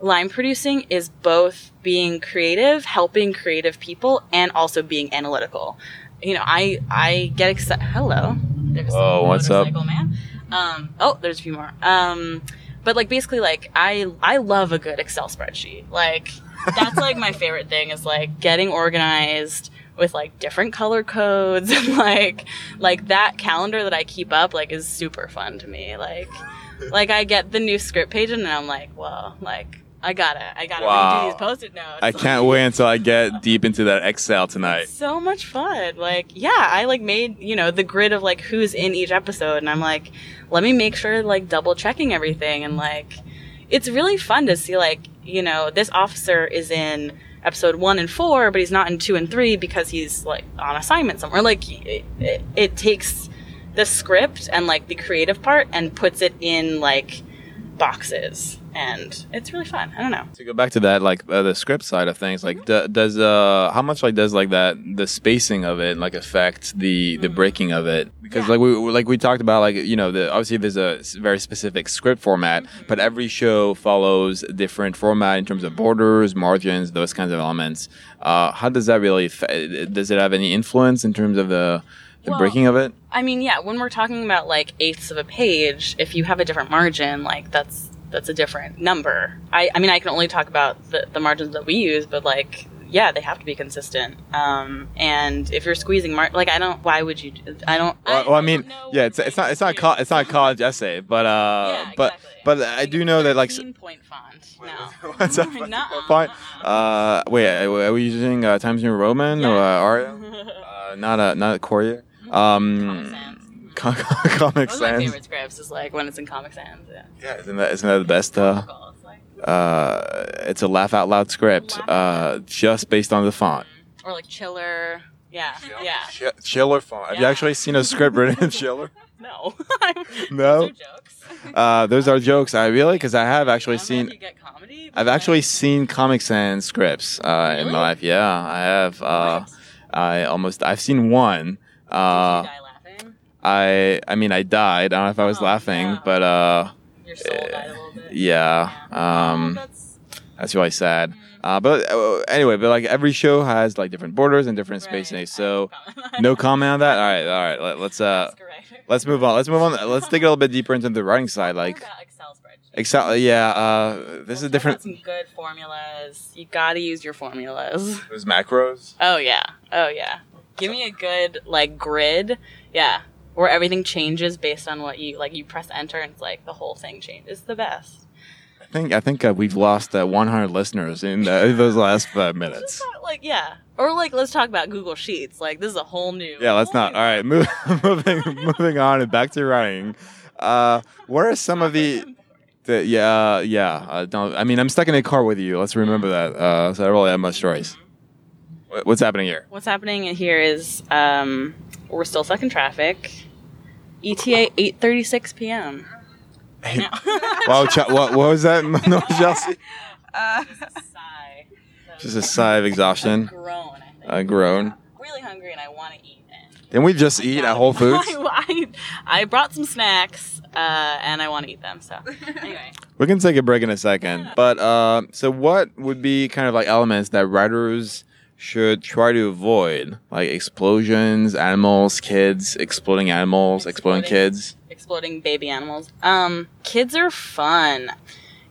line producing is both being creative helping creative people and also being analytical. You know I I get excited. Hello. There's a what's up? Man. Um, oh, there's a few more. Um, but like basically like I I love a good Excel spreadsheet. Like that's like my favorite thing is like getting organized with like different color codes <laughs> and like like that calendar that I keep up like is super fun to me. Like like I get the new script page and I'm like, well, like I gotta I gotta Wow. redo these post-it notes. I can't wait until I get deep into that Excel tonight. so much fun. Like, yeah, I like made, you know, the grid of like who's in each episode and I'm like, let me make sure like double checking everything and like it's really fun to see like, you know, this officer is in episode 1 and 4, but he's not in 2 and 3 because he's like on assignment somewhere. Like it, it, it takes the script and like the creative part and puts it in like boxes and it's really fun. I don't know. To go back to that, like uh, the script side of things, like d- does uh how much like does like that the spacing of it like affect the the breaking of it? Because Mm. Yeah. like we like we talked about like you know the obviously there's a very specific script format, Mm-hmm. but every show follows a different format in terms of borders, margins, those kinds of elements. Uh, how does that really fa- does it have any influence in terms of the the Well, breaking of it? I mean, yeah, when we're talking about like eighths of a page, if you have a different margin, like that's that's a different number. I, I mean, I can only talk about the, the margins that we use, but like, yeah, they have to be consistent. Um, and if you're squeezing mar- like, I don't. Why would you? I don't. Well, well, I mean, don't yeah, it's it's not it's not co- it's not a college essay, but uh, Yeah, but exactly. but I do know that like. s- 13 point font. <laughs> No. What's that? <laughs> Nuh-uh, Fine. nuh-uh. Uh, wait, are we using uh, Times New Roman or uh, Yeah. Arial? <laughs> Uh, not a not a Courier. Um, Comic <laughs> Comic One of my Sans. favorite scripts is like when it's in Comic Sans. Yeah. Yeah, isn't that isn't that the best? Uh, It's like- uh, it's a laugh out loud script, uh, just based on the font. or like Chiller. Yeah. Yeah. Ch- Chiller font. Have you Yeah. actually seen a script written in <laughs> Chiller? No. <laughs> No? Those are jokes. Uh, those are jokes. I really because I have actually I don't know if seen. you get comedy, I've but, actually seen Comic Sans scripts uh, in Really? my life. Yeah, I have. Uh, what? I almost. I've seen one. Uh, Did you die laughing? I I mean I died. I don't know if I was Oh, laughing, yeah. but uh Your soul died a little bit. yeah. Yeah. Um Oh, that's that's really sad. Uh but uh, anyway, but like every show has like different borders and different right. spacing. I So have no comment on that. <laughs> All right, all right. Let, let's uh let's move on. Let's move on. Let's dig a little bit deeper into the writing side like about Excel spreadsheets. Excel yeah, uh this is We'll talk different Some good formulas. You gotta use your formulas. those macros. Oh yeah. Oh yeah. Give me a good like grid. Yeah. Where everything changes based on what you like. You press enter and it's like the whole thing changes. It's the best. I think I think uh, we've lost uh, 100 listeners in uh, those last 5 minutes. not, like yeah. Or like let's talk about Google Sheets. Like this is a whole new. Yeah, let's not. All right, move, <laughs> <laughs> moving moving on and back to writing. Uh, what are some of the, the yeah yeah? Uh, don't, I mean, I'm stuck in a car with you. Let's remember that. Uh, so I don't really have much choice. What's happening here? What's happening here is um, we're still stuck in traffic. ETA 8:36 p.m. Right now. Wow, Ch- what, what was that? <laughs> no, <laughs> Chelsea. Uh, Sigh. Just a sigh of A exhaustion. groan. I think. A groan. Really hungry and I want to eat. Didn't we just eat at Whole Foods? <laughs> I, I, I brought some snacks uh, and I want to eat them. So anyway, We can take a break in a second. But uh, so, what would be kind of like elements that writers should try to avoid, like explosions, animals, kids, exploding animals, exploding Exploding. kids? exploding baby animals. Um, kids are fun.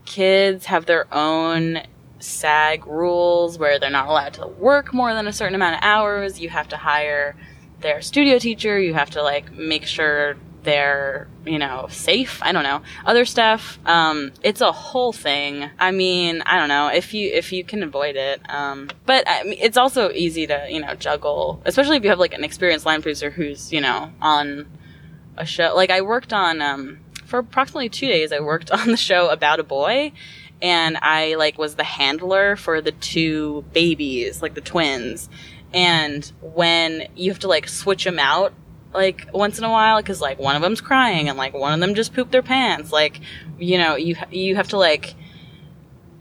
Kids have their own SAG rules where they're not allowed to work more than a certain amount of hours. You have to hire their studio teacher. You have to like make sure they're you know safe. I don't know other stuff. Um, it's a whole thing. I mean, I don't know if you if you can avoid it. Um, but I mean, it's also easy to you know juggle, especially if you have like an experienced line producer who's you know on a show. Like I worked on um, for approximately two days. I worked <laughs> on the show about a boy, and I like was the handler for the two babies, like the twins. And when you have to like switch them out like once in a while because like one of them's crying and like one of them just pooped their pants like you know you you have to like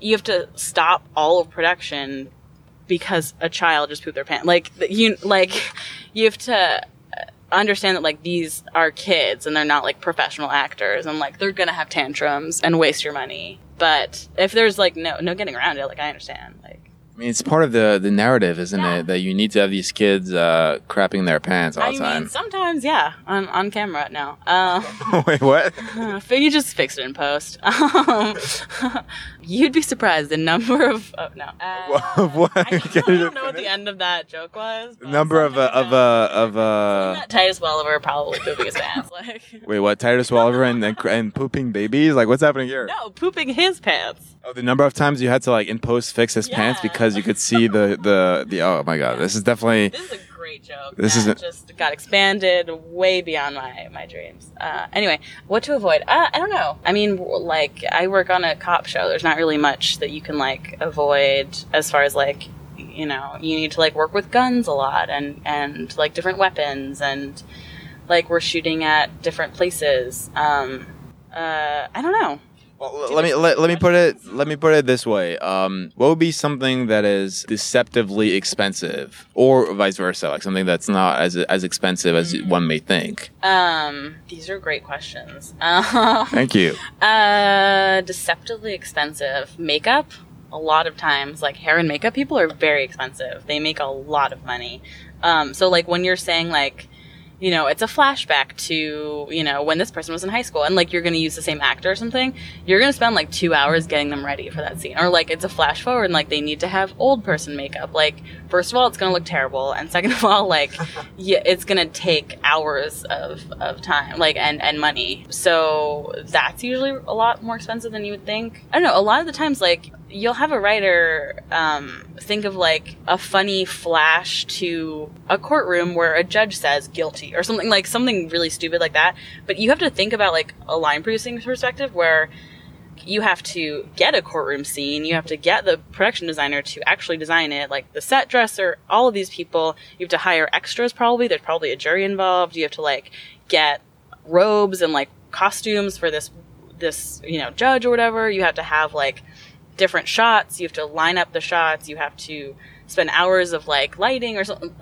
you have to stop all of production because a child just pooped their pants. Like you, like <laughs> you have to uh, understand that like these are kids and they're not like professional actors and like they're gonna have tantrums and waste your money. But if there's like no no getting around it, like I understand. Like I mean, it's part of the the narrative, isn't Yeah. it? That you need to have these kids uh, crapping their pants all I the mean, time. sometimes yeah, on on camera now. Um, <laughs> Wait, what? you just fix it in post. <laughs> Um, <laughs> you'd be surprised the number of oh no. Uh, what? I don't, I don't know what the end of that joke was. Number of uh, of uh, of uh. Titus Welliver probably pooping his pants. Like Wait, what? Titus Welliver and and, and pooping babies? Like, what's happening here? no, pooping his pants. Oh, the number of times you had to like in post fix his pants because you could see the the the. Oh my god, this is definitely. This is a great joke. This is just got expanded way beyond my my dreams. Uh, anyway, what to avoid? Uh, I don't know. I mean, like I work on a cop show. There's not really much that you can like avoid as far as like you know you need to like work with guns a lot and and like different weapons and like we're shooting at different places. Um, uh, I don't know. Well, let me let, let me put it let me put it this way. Um, what would be something that is deceptively expensive, or vice versa, like something that's not as as expensive as one may think? Um, these are great questions. <laughs> Um, Thank you. Uh, deceptively expensive makeup. A lot of times, like hair and makeup people are very expensive. They make a lot of money. Um, so like when you're saying like, you know, it's a flashback to you know when this person was in high school, and like you're gonna use the same actor or something, you're gonna spend like two hours getting them ready for that scene. Or like it's a flash forward, and like they need to have old person makeup. Like first of all, it's gonna look terrible, and second of all, like <laughs> yeah, it's gonna take hours of, of time, like and and money. So that's usually a lot more expensive than you would think. I don't know. A lot of the times, like you'll have a writer um, think of like a funny flash to a courtroom where a judge says guilty or something like something really stupid like that. But you have to think about like a line producing perspective where you have to get a courtroom scene, you have to get the production designer to actually design it, like the set dresser, all of these people. You have to hire extras probably. There's probably a jury involved. You have to like get robes and like costumes for this this, you know, judge or whatever. You have to have like different shots. You have to line up the shots. You have to spend hours of like lighting or something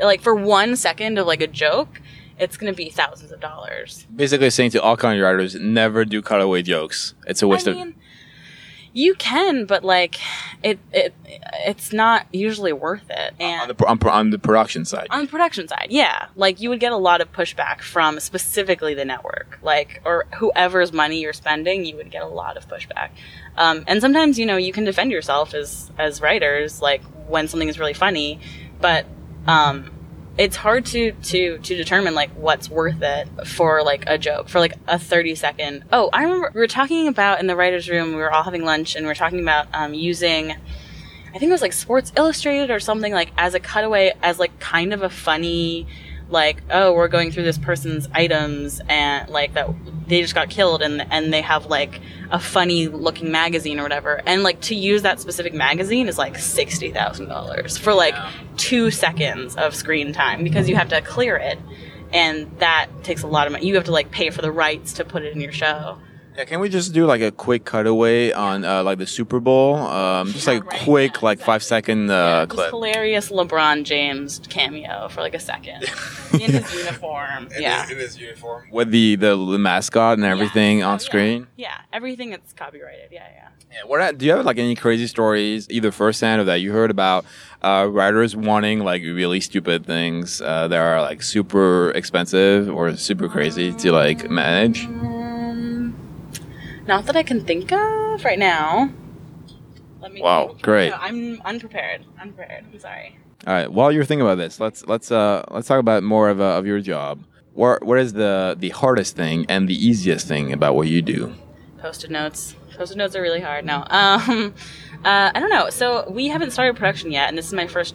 like for one second of like a joke, it's going to be thousands of dollars. Basically, saying to all content writers, never do cutaway jokes. It's a waste I of. You can, but like it, it, it's not usually worth it. And on the on, on the production side. on the production side, yeah, like you would get a lot of pushback from specifically the network, like or whoever's money you're spending, you would get a lot of pushback. Um, and sometimes, you know, you can defend yourself as as writers, like when something is really funny, but um, it's hard to to to determine like what's worth it for like a joke for like a 30 second. Oh i remember we were talking about in the writers room we were all having lunch and we were talking about um, using i think it was like sports illustrated or something like as a cutaway as like kind of a funny like oh we're going through this person's items and like that they just got killed and and they have like a funny looking magazine or whatever. And like to use that specific magazine is like $60000 for like two seconds of screen time because you have to clear it. And that takes a lot of money you have to like pay for the rights to put it in your show Yeah, can we just do like a quick cutaway on uh, like the Super Bowl? Um, just like a right, quick, yeah, like five second uh, Yeah, clip. hilarious LeBron James cameo for like a second <laughs> in his uniform. <laughs> yeah. In his uniform with the, the the mascot and everything on Oh, screen. Yeah. everything that's copyrighted. Yeah, yeah. Yeah, what do you have like any crazy stories, either firsthand or that you heard about uh, writers wanting like really stupid things uh, that are like super expensive or super crazy to like manage? Not that I can think of right now. Let me. Wow, great. No, I'm unprepared. Unprepared. I'm sorry. All right. While you're thinking about this, let's let's uh let's talk about more of uh, of your job. What what is the the hardest thing and the easiest thing about what you do? Post-it notes. Post-it notes are really hard. No. <laughs> Um, uh, I don't know. So we haven't started production yet, and this is my first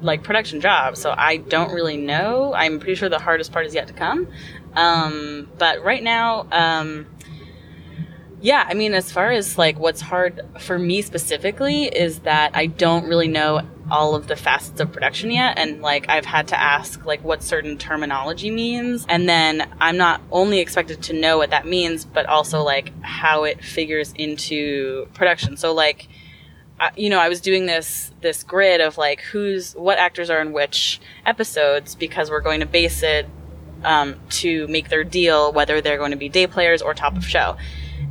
like production job. So I don't really know. I'm pretty sure the hardest part is yet to come. Um, but right now, um, yeah, I mean, as far as like what's hard for me specifically is that I don't really know all of the facets of production yet. And like I've had to ask like what certain terminology means. And then I'm not only expected to know what that means, but also like how it figures into production. So like, I- you know, I was doing this this grid of like who's what actors are in which episodes because we're going to base it um, to make their deal whether they're going to be day players or top of show.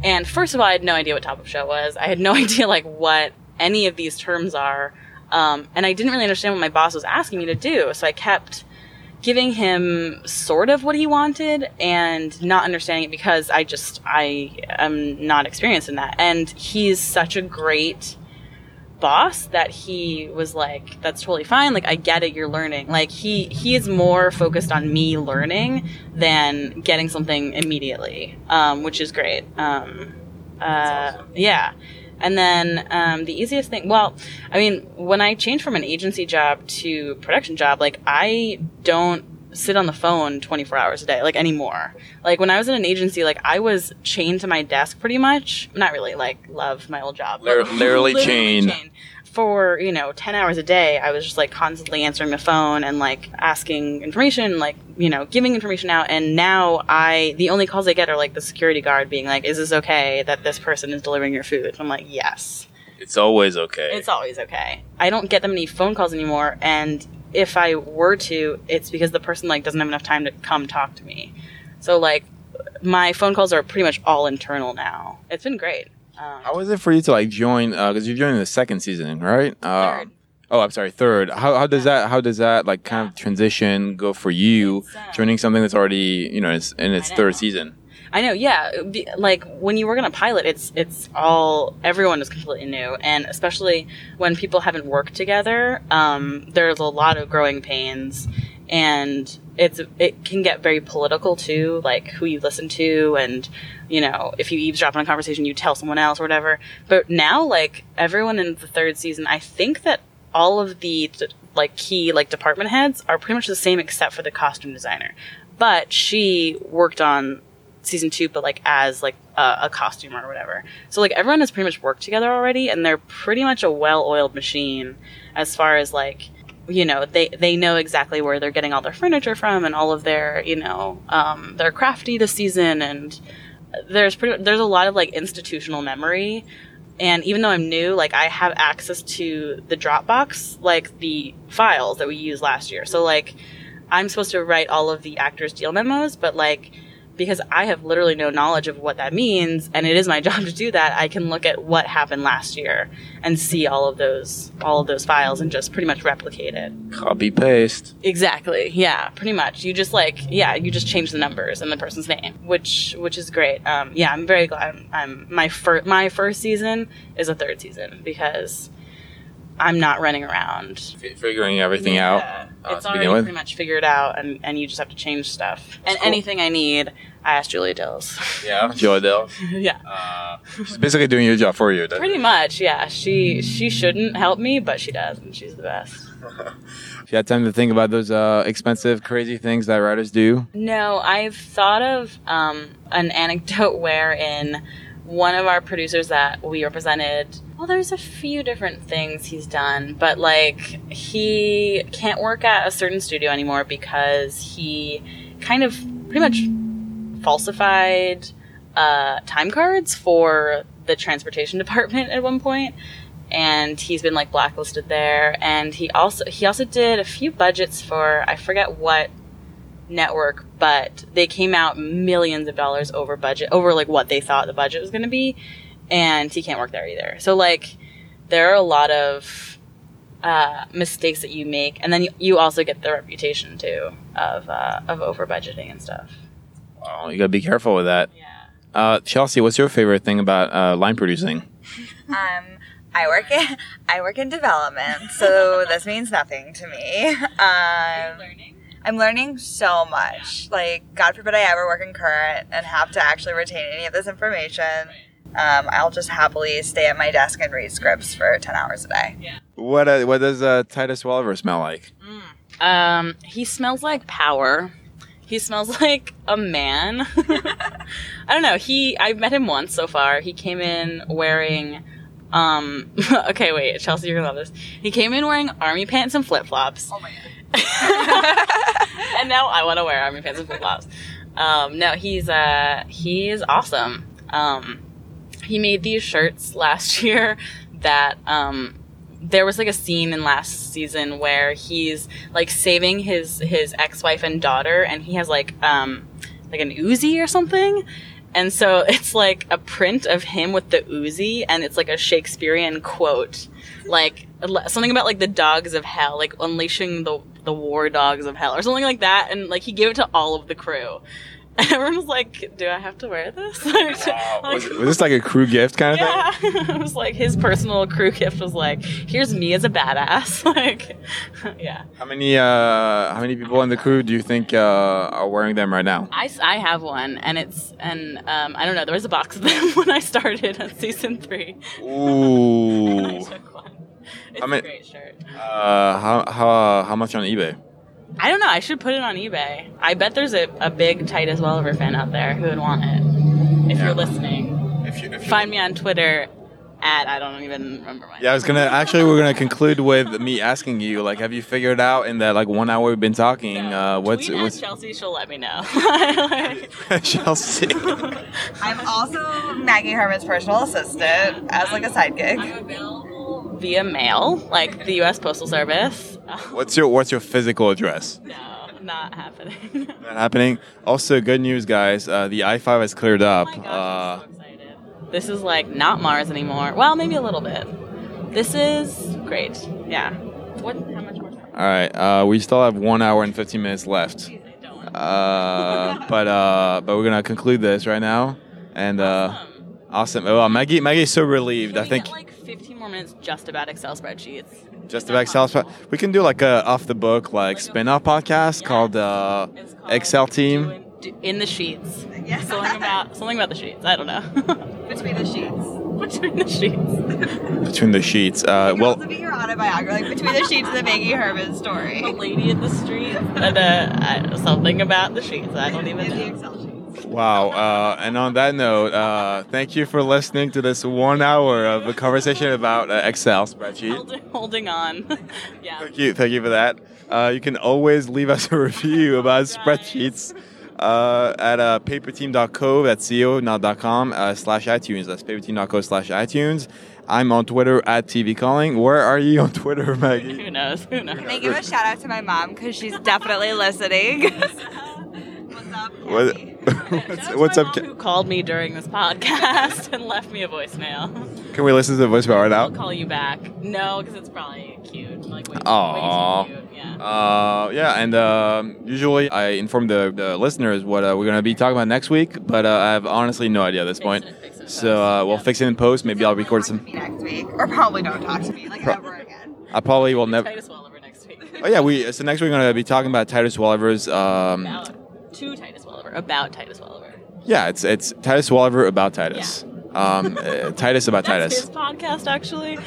And first of all, I had no idea what top of show was. I had no <laughs> idea like what any of these terms are, um, and I didn't really understand what my boss was asking me to do. So I kept giving him sort of what he wanted and not understanding it because I just I am not experienced in that. And he's such a great boss that he was like that's totally fine. Like i get it. You're learning. Like he he is more focused on me learning than getting something immediately um, which is great. Um, uh, yeah. And then um, the easiest thing well i mean when i changed from an agency job to production job like i don't sit on the phone 24 hours a day like anymore like when i was in an agency like i was chained to my desk pretty much not really like love my old job but Literally- <laughs> literally chained. for you know 10 hours a day i was just like constantly answering the phone and like asking information like you know giving information out and now i the only calls i get are like the security guard being like is this okay that this person is delivering your food i'm like yes It's always okay. it's always okay. I don't get that many phone calls anymore, and if I were to, it's because the person like doesn't have enough time to come talk to me. So like, my phone calls are pretty much all internal now. It's been great. Um, How was it for you to like join? Because you're joining the second season, right? Uh, Third. Oh, I'm sorry, third. How, how does that how does that like kind of transition go for you uh, joining something that's already you know it's in its third season? I know, yeah. Be- Like when you work on a pilot, it's it's all everyone is completely new, and especially when people haven't worked together, um, there's a lot of growing pains, and it's it can get very political too, like who you listen to, and you know if you eavesdrop on a conversation, you tell someone else or whatever. But now, like everyone in the third season, I think that all of the like key like department heads are pretty much the same except for the costume designer. But she worked on season two, but like as like a, a costumer or whatever. So like everyone has pretty much worked together already, and they're pretty much a well-oiled machine as far as like you know they they know exactly where they're getting all their furniture from and all of their you know um, they're crafty this season and there's pretty there's a lot of like institutional memory and even though I'm new, like I have access to the Dropbox, like the files that we used last year. So like I'm supposed to write all of the actors' deal memos, but like because I have literally no knowledge of what that means, and it is my <laughs> job to do that, I can look at what happened last year and see all of those all of those files and just pretty much replicate it. Copy paste. Exactly. Yeah, pretty much. You just like yeah, you just change the numbers and the person's name, which which is great. Um, yeah, I'm very glad. I'm, I'm my first my first season is a third season because I'm not running around F- figuring everything out. Uh, it's already pretty much figured out, and, and you just have to change stuff. And cool. anything I need, I ask Julia Dills. <laughs> Yeah, Joe Adele. <laughs> yeah, Uh, she's basically doing your job for you. pretty much. Yeah, she she shouldn't help me, but she does, and she's the best. <laughs> You had time to think about those uh, expensive, crazy things that writers do, No, I've thought of um, an anecdote wherein one of our producers that we represented. Well, there's a few different things he's done, but like he can't work at a certain studio anymore because he kind of pretty much falsified uh, time cards for the transportation <laughs> department at one point and he's been like blacklisted there. And he also he also did a few budgets for i forget what network but they came out millions of dollars over budget over like what they thought the budget was going to be and he can't work there either so like there are a lot of uh, mistakes that you make and then you, you also get the reputation too of uh, of over budgeting and stuff wow, you gotta be careful with that. yeah Uh, Chelsea, what's your favorite thing about uh, line producing? <laughs> Um, I work in <laughs> I work in development, so <laughs> this means nothing to me. Um, learning I'm learning so much. Like, God forbid I ever work in current and have to actually retain any of this information. Um, I'll just happily stay at my desk and read scripts for ten hours a day. What uh, what does uh, Titus Welliver smell like? Um, he smells like power. He smells <laughs> like a man. <laughs> I don't know. He I've met him once so far. He came in wearing um <laughs> okay, wait, Chelsea, you're gonna love this. He came in wearing army pants and flip flops. Oh my god. and now I want to wear army pants and flip flops. Um, no, he's uh he is awesome. Um, he made these shirts last <laughs> year that um, there was like a scene in last season where he's like saving his his ex-wife and daughter and he has like um like an Uzi or something. And so <laughs> it's like a print of him with the Uzi and it's like a Shakespearean quote. Like something about like the dogs of hell like unleashing the the war dogs of hell or something like that and like he gave it to all of the crew <laughs> everyone was like, "Do I have to wear this?" <laughs> like, was, was, this like a crew gift kind of yeah. thing? <laughs> it was like his personal crew gift was like, "Here's me as a badass." like, yeah. How many uh, how many people in the crew do you think uh, are wearing them right now? I, I have one, and it's and um, I don't know. There was a box of them when I started on season three. Ooh. I took one. It's I mean- a great shirt. Uh, how how how much on eBay? I don't know. I should put it on eBay. I bet there's a, a big Titus Welliver fan out there who would want it. If Yeah. you're listening, If you, if you- find me on Twitter at I don't even remember my. Yeah, I was gonna actually we're gonna conclude with me asking you like, have you figured out in that like one hour we've been talking, uh, what's Tweet at what's Chelsea? She'll let me know. <laughs> <laughs> Chelsea? I'm also Maggie Herman's personal assistant as like a side gig. I'm available via mail, like the U.S. Postal Service. What's your what's your physical address? no, not happening. <laughs> Not happening. Also, good news, guys. Uh, the I five has cleared up. Oh my uh, so excited. This is like not Mars anymore. Well, maybe a little bit. This is great. Yeah. What? How much more time? all right. Uh, we still have one hour and fifteen minutes left. Jeez, I don't want Uh, but uh, but we're gonna conclude this right now. And uh, Awesome. awesome. Well, Maggie Maggie's so relieved. Can I think get like 15 more minutes just about Excel spreadsheets. just about Excel. sp- We can do like a off the book like Like spin-off podcast Yeah. called uh, called Excel Team. Doing- do- in the sheets. Yeah. Something about something about the sheets. I don't know. <laughs> Between the sheets. Between the sheets. between the sheets. Uh, It could well, also be your autobiography, like between the sheets of the Maggie Herman story. A lady at the street. And, uh, I- something about the sheets. I don't <laughs> even In the know. Excel sheets. wow. Uh, and on that note, uh, thank you for listening to this one hour of a conversation about uh, Excel spreadsheet. Holding, holding on. <laughs> yeah. Thank you, thank you for that. Uh, you can always leave us a <laughs> review <laughs> about Guys. spreadsheets uh, at uh, paperteam.co, that's co, not dot .com, uh, slash iTunes. That's paperteam.co slash iTunes. I'm on Twitter at TV Calling. Where are you on Twitter, Maggie? Who knows? Who knows? Can I give a shout out to my mom because she's definitely listening. What's up, What, Kathy? <laughs> what's, That's what's my up? mom who called me during this podcast <laughs> and left me a voicemail. Can we listen to the voicemail right now? I'll now? call you back. No, because it's probably cute. Like, way, Aw. way too cute. Yeah. Uh, yeah, and um, usually I inform the, the listeners what uh, we're going to be talking about next week, but uh, I have honestly no idea at this Fix point. it, fix it, So uh, fix we'll Yeah. fix it in post. Maybe I'll record Talk some. to me next week, or probably don't talk to me like Pro- ever again. I probably will never. Titus Welliver next week. Oh yeah, we so next week we're going to be talking about Titus Welliver's. Um, About to Titus Welliver. About Titus Welliver. yeah, it's it's Titus Welliver about Titus. Um, uh, Titus about <laughs> That's Titus. his podcast, actually.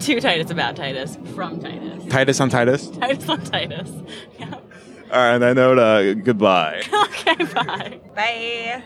To Titus about Titus. From Titus. Titus on Titus. Titus on Titus. <laughs> Yeah. All right, on that note, uh, goodbye. <laughs> okay, bye. Bye.